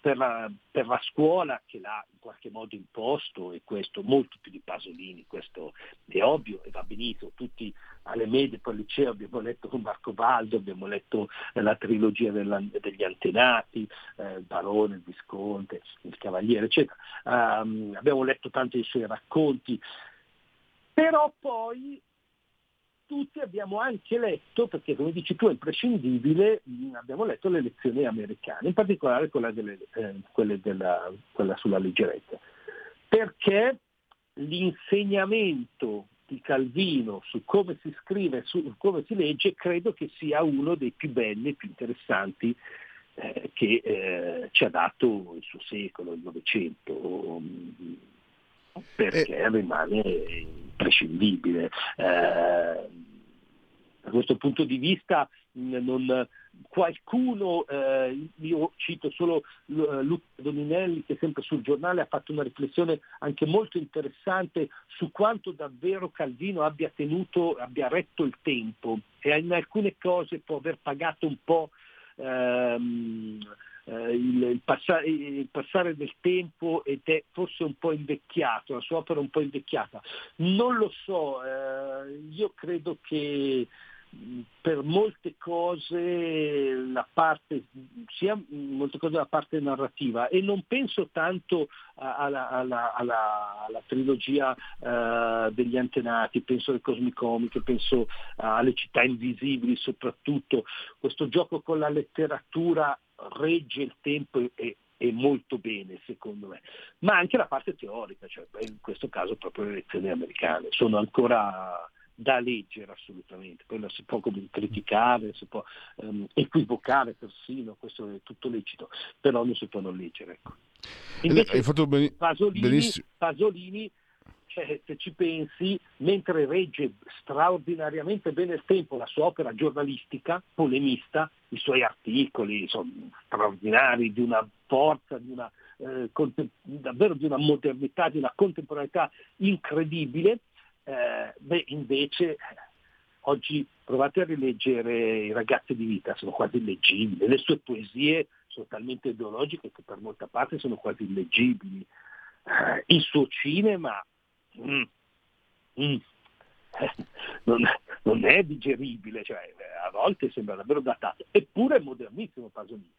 per la, per la, scuola che l'ha in qualche modo imposto e questo molto più di Pasolini, questo è ovvio e va benissimo, tutti alle medie poi al liceo abbiamo letto Marco Baldo, abbiamo letto la trilogia della, degli antenati, eh, il barone, il visconte, il cavaliere, eccetera, um, abbiamo letto tanti dei suoi racconti, però poi tutti abbiamo anche letto, perché come dici tu è imprescindibile, abbiamo letto le lezioni americane, in particolare quella, delle, eh, della, quella sulla leggerezza, perché l'insegnamento di Calvino su come si scrive, su come si legge, credo che sia uno dei più belli e più interessanti eh, che eh, ci ha dato il suo secolo, il Novecento, perché eh. rimane imprescindibile. Eh, da questo punto di vista non, qualcuno, eh, io cito solo eh, Luca Dominelli che sempre sul giornale ha fatto una riflessione anche molto interessante su quanto davvero Calvino abbia tenuto, abbia retto il tempo e in alcune cose può aver pagato un po' ehm, eh, il, il, passare, il, passare, del tempo ed è forse un po' invecchiato, la sua opera un po' invecchiata. Non lo so, eh, io credo che per molte cose la parte, sia molte cose la parte narrativa. E non penso tanto alla, alla, alla, alla trilogia uh, degli antenati, penso alle cosmicomiche, penso alle città invisibili soprattutto, questo gioco con la letteratura regge il tempo e, e molto bene secondo me, ma anche la parte teorica, cioè in questo caso proprio le lezioni americane, sono ancora da leggere assolutamente, poi si può criticare, si può um, equivocare persino, questo è tutto lecito, però non si può non leggere. Ecco. Invece, Hai fatto ben... Pasolini, Pasolini cioè, se ci pensi, mentre regge straordinariamente bene il tempo la sua opera giornalistica, polemista, i suoi articoli sono straordinari, di una forza, di una, eh, davvero di una modernità, di una contemporaneità incredibile, eh, beh, invece oggi provate a rileggere I ragazzi di vita, sono quasi illeggibili, le sue poesie sono talmente ideologiche che per molta parte sono quasi illeggibili. Eh, il suo cinema mm, mm, non, non, è digeribile, cioè, a volte sembra davvero datato, eppure è modernissimo Pasolini.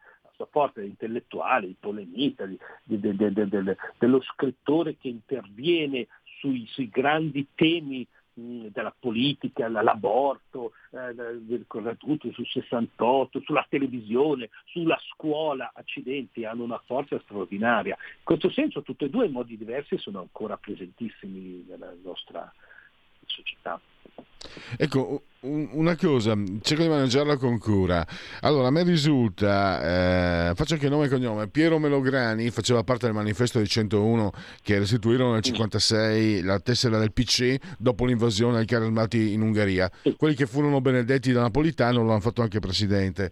Forza intellettuale, il polemista, dello scrittore che interviene sui, sui grandi temi mh, della politica, l'aborto, eh, tutti, sul 68, sulla televisione, sulla scuola, accidenti, hanno una forza straordinaria. In questo senso tutti e due in modi diversi sono ancora presentissimi nella nostra società. Ecco, una cosa, cerco di maneggiarla con cura. Allora, a me risulta, eh, faccio anche nome e cognome, Piero Melograni faceva parte del manifesto dei 101 che restituirono nel 56 la tessera del PC dopo l'invasione ai carri armati in Ungheria. Quelli che furono benedetti da Napolitano lo hanno fatto anche presidente.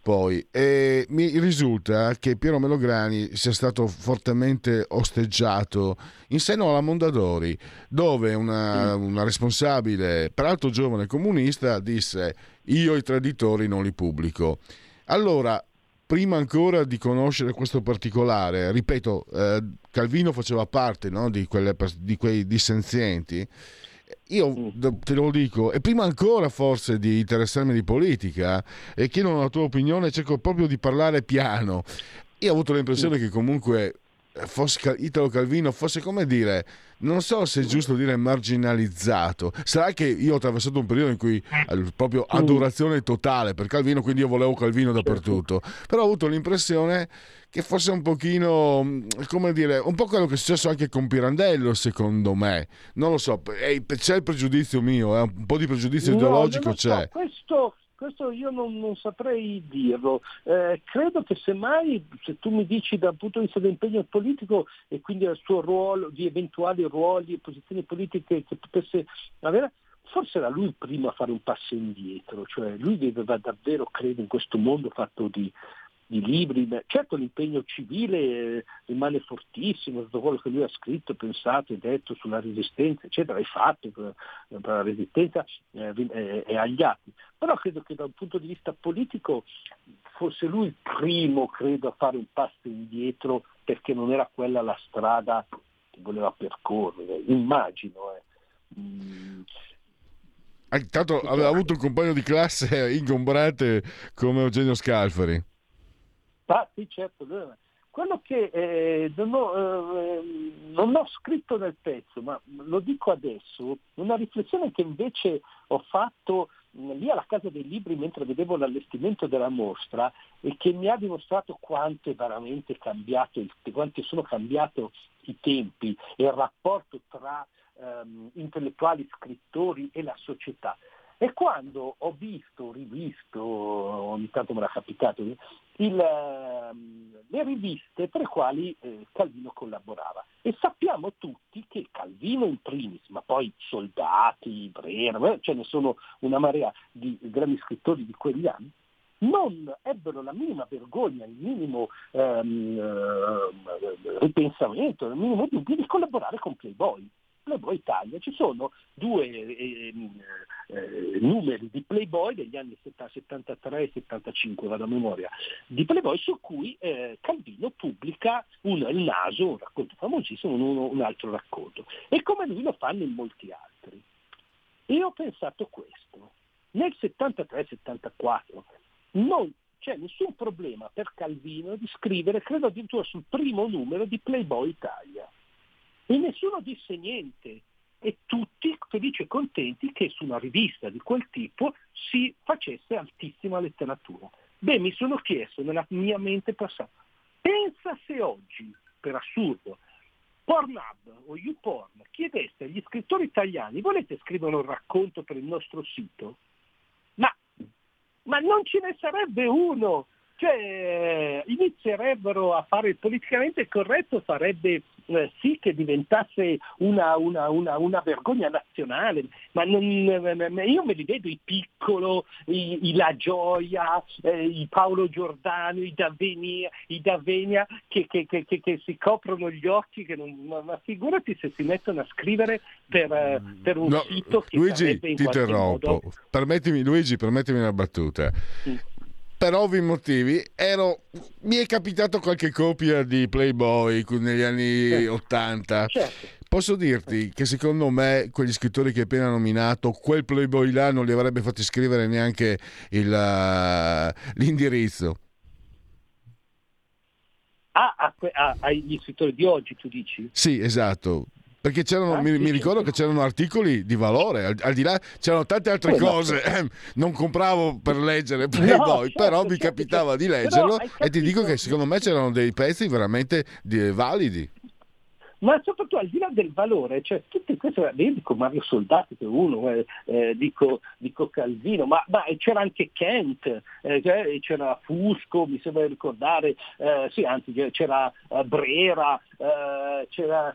Poi, e mi risulta che Piero Melograni sia stato fortemente osteggiato in seno alla Mondadori, dove una, una responsabile, peraltro giovane comunista, disse io i traditori non li pubblico. Allora, prima ancora di conoscere questo particolare, ripeto, eh, Calvino faceva parte no, di, quelle, di quei dissenzienti, io te lo dico, e prima ancora forse di interessarmi di politica, e chiedo la tua opinione, cerco proprio di parlare piano. Io ho avuto l'impressione che comunque fosse Italo Calvino fosse come dire non so se è giusto dire marginalizzato sarà che io ho attraversato un periodo in cui proprio adorazione totale per Calvino quindi io volevo Calvino dappertutto però ho avuto l'impressione che fosse un pochino come dire un po' quello che è successo anche con Pirandello secondo me non lo so c'è il pregiudizio mio eh? un po' di pregiudizio no, ideologico so. c'è questo questo io non, non saprei dirlo. Eh, credo che semmai, se tu mi dici dal punto di vista dell'impegno politico e quindi al suo ruolo, di eventuali ruoli e posizioni politiche che potesse avere, forse era lui il primo a fare un passo indietro, cioè lui viveva davvero, credo, in questo mondo fatto di, di libri, certo l'impegno civile eh, rimane fortissimo, tutto quello che lui ha scritto, pensato e detto sulla resistenza, eccetera, hai fatto per, per la resistenza eh, è, è agli atti. Però credo che da un punto di vista politico fosse lui il primo, credo, a fare un passo indietro perché non era quella la strada che voleva percorrere, immagino. Eh. Mm. Intanto aveva avuto un compagno di classe ingombrante come Eugenio Scalfari. Ah sì, certo. Quello che eh, non, ho, eh, non, ho, scritto nel pezzo, ma lo dico adesso, una riflessione che invece ho fatto lì alla Casa dei Libri mentre vedevo l'allestimento della mostra e che mi ha dimostrato quanto è veramente cambiato, quanto sono cambiati i tempi e il rapporto tra ehm, intellettuali, scrittori e la società. E quando ho visto, rivisto, ogni tanto me l'ha capitato, il, ehm, le riviste per le quali eh, Calvino collaborava. E sappiamo tutti che Calvino in primis, ma poi Soldati, Brera, ce ne sono una marea di grandi scrittori di quegli anni, non ebbero la minima vergogna, il minimo ehm, eh, ripensamento, il minimo dubbio di collaborare con Playboy. Playboy Italia. Ci sono due eh, eh, numeri di Playboy degli anni 73 e 75, vado a memoria, di Playboy su cui eh, Calvino pubblica un, il naso, un racconto famosissimo, un, un altro racconto. E come lui lo fanno in molti altri. E ho pensato questo. Nel 73-74 non c'è nessun problema per Calvino di scrivere, credo addirittura sul primo numero di Playboy Italia e nessuno disse niente e tutti felici e contenti che su una rivista di quel tipo si facesse altissima letteratura. Beh, mi sono chiesto nella mia mente passata, pensa se oggi, per assurdo, Pornhub o YouPorn chiedesse agli scrittori italiani volete scrivere un racconto per il nostro sito? Ma, ma non ce ne sarebbe uno! Cioè, inizierebbero a fare politicamente corretto, farebbe eh, sì che diventasse una, una, una, una vergogna nazionale, ma non, io me li vedo i Piccolo, i, i La Gioia, eh, i Paolo Giordano, i Davenia, i Davenia che, che, che, che, si coprono gli occhi, non, ma, figurati se si mettono a scrivere per, eh, per un no, sito che Luigi, ti interrompo. Modo... Permettimi, Luigi, permettimi una battuta. Mm per ovvi motivi ero, mi è capitato qualche copia di Playboy negli anni certo. 80 certo. posso dirti che secondo me quegli scrittori che hai appena nominato quel Playboy là non li avrebbe fatti scrivere neanche il, uh, l'indirizzo ah, agli scrittori di oggi tu dici? sì esatto Perché c'erano, mi, mi ricordo che c'erano articoli di valore, al, al di là c'erano tante altre Esatto. cose, ehm, non compravo per leggere Playboy, certo, però mi certo, capitava certo. di leggerlo e ti dico che secondo me c'erano dei pezzi veramente di- validi. Ma soprattutto al di là del valore, cioè tutte queste, io dico Mario Soldati che è uno, eh, eh, dico, dico Calvino, ma, ma c'era anche Kent, eh, cioè, c'era Fusco, mi sembra di ricordare, eh, sì, anzi c'era eh, Brera, eh, c'era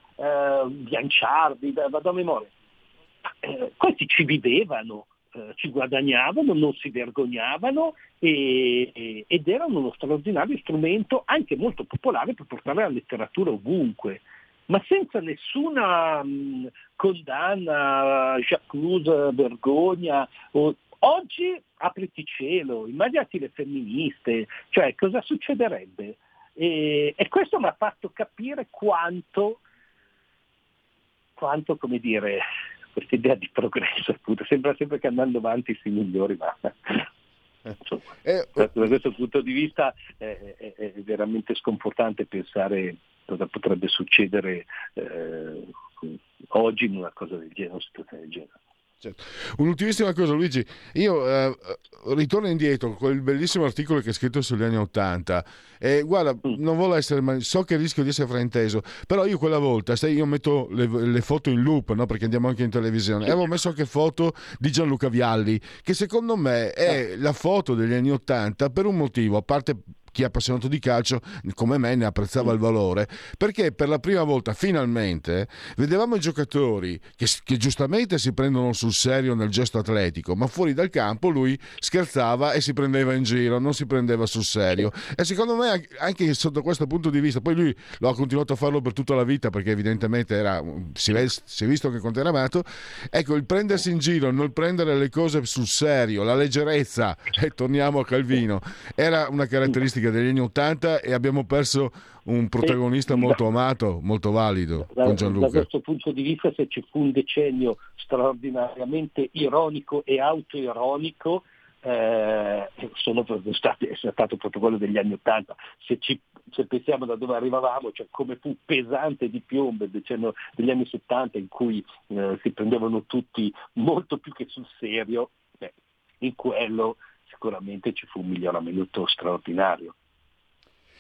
Bianciardi, vado a memoria. Questi ci vivevano, ci guadagnavano, non si vergognavano e- e- ed erano uno straordinario strumento anche molto popolare per portare la letteratura ovunque ma senza nessuna mh, condanna, jacuzza, vergogna. o- Oggi apriti cielo, immaginati le femministe, cioè cosa succederebbe? E, e questo mi ha fatto capire quanto, quanto come dire, questa idea di progresso, appunto, sembra sempre che andando avanti si migliori, ma insomma, Eh, da da questo punto di vista è, è- è veramente sconfortante pensare cosa potrebbe succedere eh, oggi in una cosa del genere, una situazione del genere. Certo. Un'ultimissima cosa, Luigi. Io eh, ritorno indietro con quel bellissimo articolo che hai scritto sugli anni Ottanta. E guarda, non vuole essere, ma so che rischio di essere frainteso, però io quella volta, sai, io metto le, le foto in loop, no? perché andiamo anche in televisione, e avevo messo anche foto di Gianluca Vialli, che secondo me è la foto degli anni Ottanta per un motivo, a parte chi è appassionato di calcio come me ne apprezzava il valore perché per la prima volta finalmente vedevamo i giocatori che, che giustamente si prendono sul serio nel gesto atletico ma fuori dal campo lui scherzava e si prendeva in giro non si prendeva sul serio. E secondo me anche- sotto questo punto di vista poi lui lo ha continuato a farlo per tutta la vita perché evidentemente era, si, è, si è visto che quanto era amato ecco il prendersi in giro non prendere le cose sul serio la leggerezza e torniamo a Calvino era una caratteristica degli anni 80 e abbiamo perso un protagonista molto amato, molto valido Da, con da Gianluca. questo punto di vista se ci fu un decennio straordinariamente ironico e autoironico eh, sono stati, è stato proprio quello degli anni Ottanta. Se, se pensiamo da dove arrivavamo, cioè come fu pesante di piombo il decennio degli anni 70 in cui eh, si prendevano tutti molto più che sul serio, beh, in quello sicuramente ci fu un miglioramento straordinario.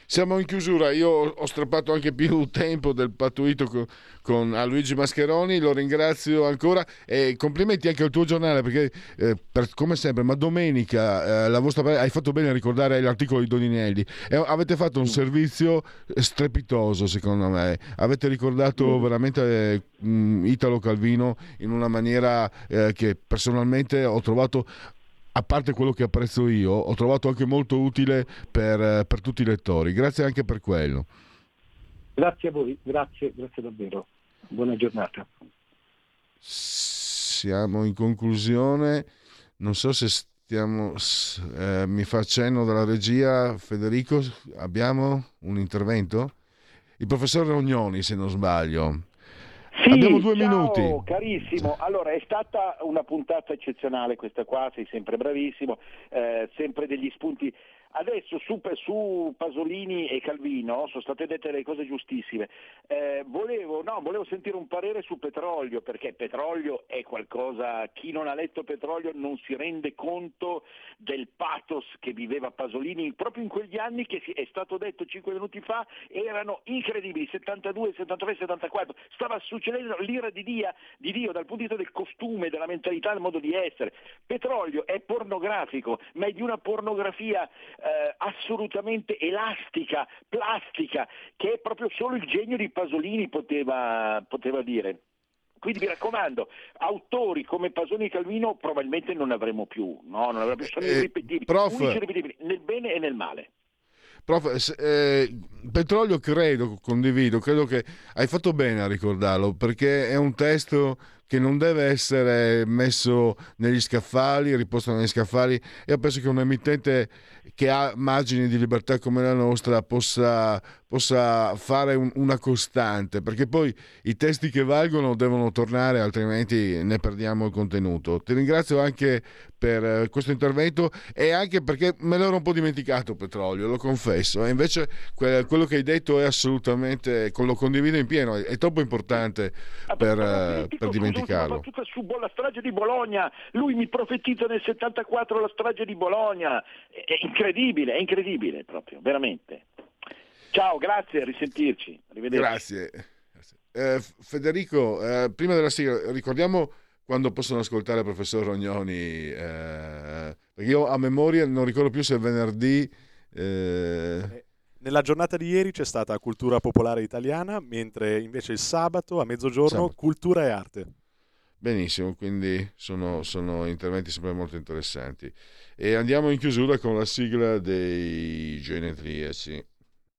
Siamo in chiusura, io ho strappato anche più tempo del pattuito con, con- a Luigi Mascheroni, lo ringrazio ancora e complimenti anche al tuo giornale perché eh, per- come sempre, ma domenica eh, la vostra, hai fatto bene a ricordare l'articolo di Doninelli. E avete fatto un servizio strepitoso secondo me, avete ricordato veramente eh, Italo Calvino in una maniera eh, che personalmente ho trovato a parte quello che apprezzo io, ho trovato anche molto utile per, eh, per tutti i lettori. Grazie anche per quello. Grazie a voi, grazie, grazie davvero. Buona giornata. Siamo in conclusione. Non so se stiamo. eh, mi fa cenno dalla regia. Federico, abbiamo un intervento? Il professor Rognoni, se non sbaglio. Sì, Abbiamo due ciao, minuti. carissimo. Allora, è stata una puntata eccezionale questa qua, sei sempre bravissimo, eh, sempre degli spunti. Adesso su, su Pasolini e Calvino sono state dette le cose giustissime. Eh, volevo, no, volevo sentire un parere su petrolio, perché petrolio è qualcosa, chi non ha letto petrolio non si rende conto del pathos che viveva Pasolini proprio in quegli anni che è stato detto cinque minuti fa erano incredibili, 72, 73, 74, stava succedendo l'ira di Dio, di Dio dal punto di vista del costume, della mentalità, del modo di essere. Petrolio è pornografico, ma è di una pornografia eh, assolutamente elastica, plastica, che è proprio solo il genio di Pasolini poteva, poteva dire. Quindi mi raccomando, autori come Pasolini e Calvino probabilmente non avremo più, no? non avremo più, sono Eh, irripetibili, prof. irripetibili, nel bene e nel male. Prof, s- eh, petrolio credo, condivido, credo che hai fatto bene a ricordarlo perché è un testo che non deve essere messo negli scaffali, riposto negli scaffali. Io penso che un emittente che ha margini di libertà come la nostra possa, possa fare un- una costante, perché poi i testi che valgono devono tornare, altrimenti ne perdiamo il contenuto. Ti ringrazio anche per eh, questo intervento e anche perché me l'ero un po' dimenticato petrolio, lo confesso, e invece que- quello che hai detto è assolutamente, lo condivido in pieno, è, è troppo importante per, eh, per dimenticarlo. Tutta su la strage di Bologna, lui mi profetizza nel 74 la strage di Bologna, è incredibile, è incredibile proprio, veramente. Ciao, grazie, a risentirci. Arrivederci. Grazie. Eh, Federico, eh, prima della sigla, ricordiamo quando possono ascoltare il professor Rognoni, eh, perché io a memoria non ricordo più se è venerdì. eh, Nella giornata di ieri c'è stata cultura popolare italiana, mentre invece il sabato a mezzogiorno Sabato. cultura e arte. Benissimo, quindi sono, sono interventi sempre molto interessanti. E andiamo in chiusura con la sigla dei genetriaci.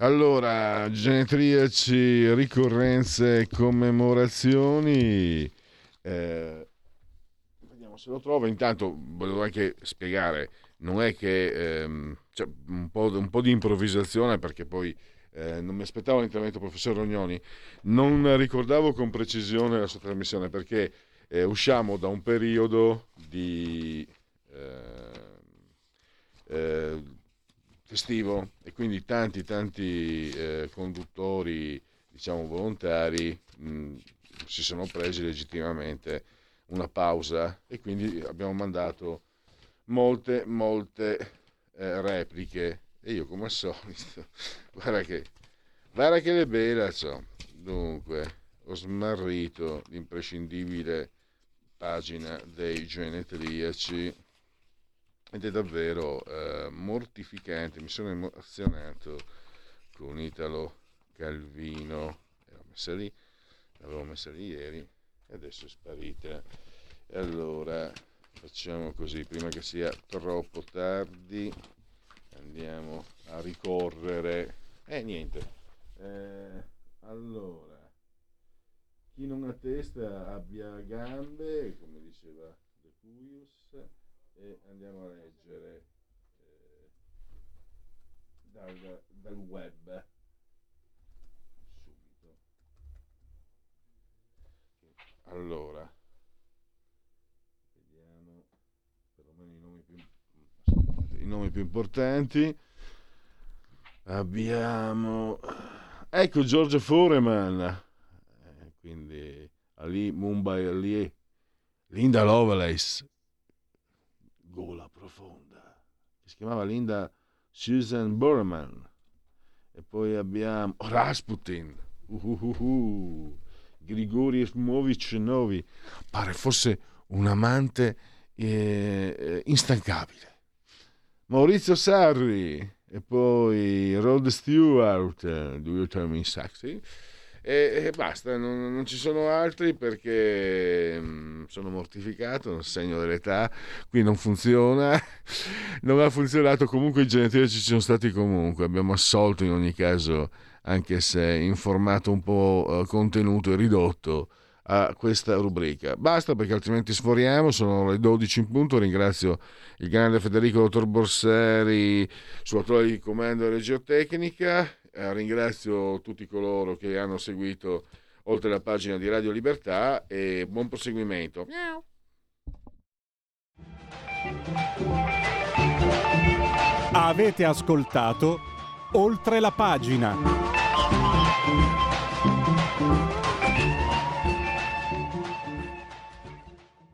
Allora, genetriaci, ricorrenze, commemorazioni. Eh, vediamo se lo trovo. Intanto volevo anche spiegare, non è che ehm, c'è un po', un po' di improvvisazione perché poi eh, non mi aspettavo l'intervento del professor Rognoni, non ricordavo con precisione la sua trasmissione perché eh, usciamo da un periodo di... eh, eh, festivo e quindi tanti tanti eh, conduttori diciamo volontari mh, si sono presi legittimamente una pausa e quindi abbiamo mandato molte molte eh, repliche e io come al solito guarda che guarda che le bella so. dunque ho smarrito l'imprescindibile pagina dei genetriaci ed è davvero eh, mortificante. Mi sono emozionato con Italo Calvino, l'avevo messa lì, l'avevo messa lì ieri e adesso è sparita. E allora facciamo così, prima che sia troppo tardi, andiamo a ricorrere. Eh niente, Eh, allora, chi non ha testa abbia gambe, come diceva De Cuius e andiamo a leggere eh, dal, dal web. Subito. Allora. Vediamo perlomeno i nomi più, i nomi più importanti. Abbiamo ecco Giorgio Foreman. Eh, quindi Ali Mumbai Ali Linda Lovelace gola profonda. Si chiamava Linda Susan Borman. E poi abbiamo Rasputin. Uhuhuhu, Grigori Efimovic Novi. Pare fosse un amante eh, eh, instancabile. Maurizio Sarri e poi Rod Stewart Do You Tell Me Sexy e, e basta, non, non ci sono altri perché mh, sono mortificato, un segno dell'età, qui non funziona, non ha funzionato, comunque i genitori ci sono stati comunque, abbiamo assolto in ogni caso, anche se in formato un po' eh, contenuto e ridotto, a questa rubrica. Basta perché altrimenti sforiamo, sono le 12 in punto, ringrazio il grande Federico Dottor Borseri, suo attore di comando e regia tecnica, eh, ringrazio tutti coloro che hanno seguito oltre la pagina di Radio Libertà e buon proseguimento. Avete ascoltato oltre la pagina.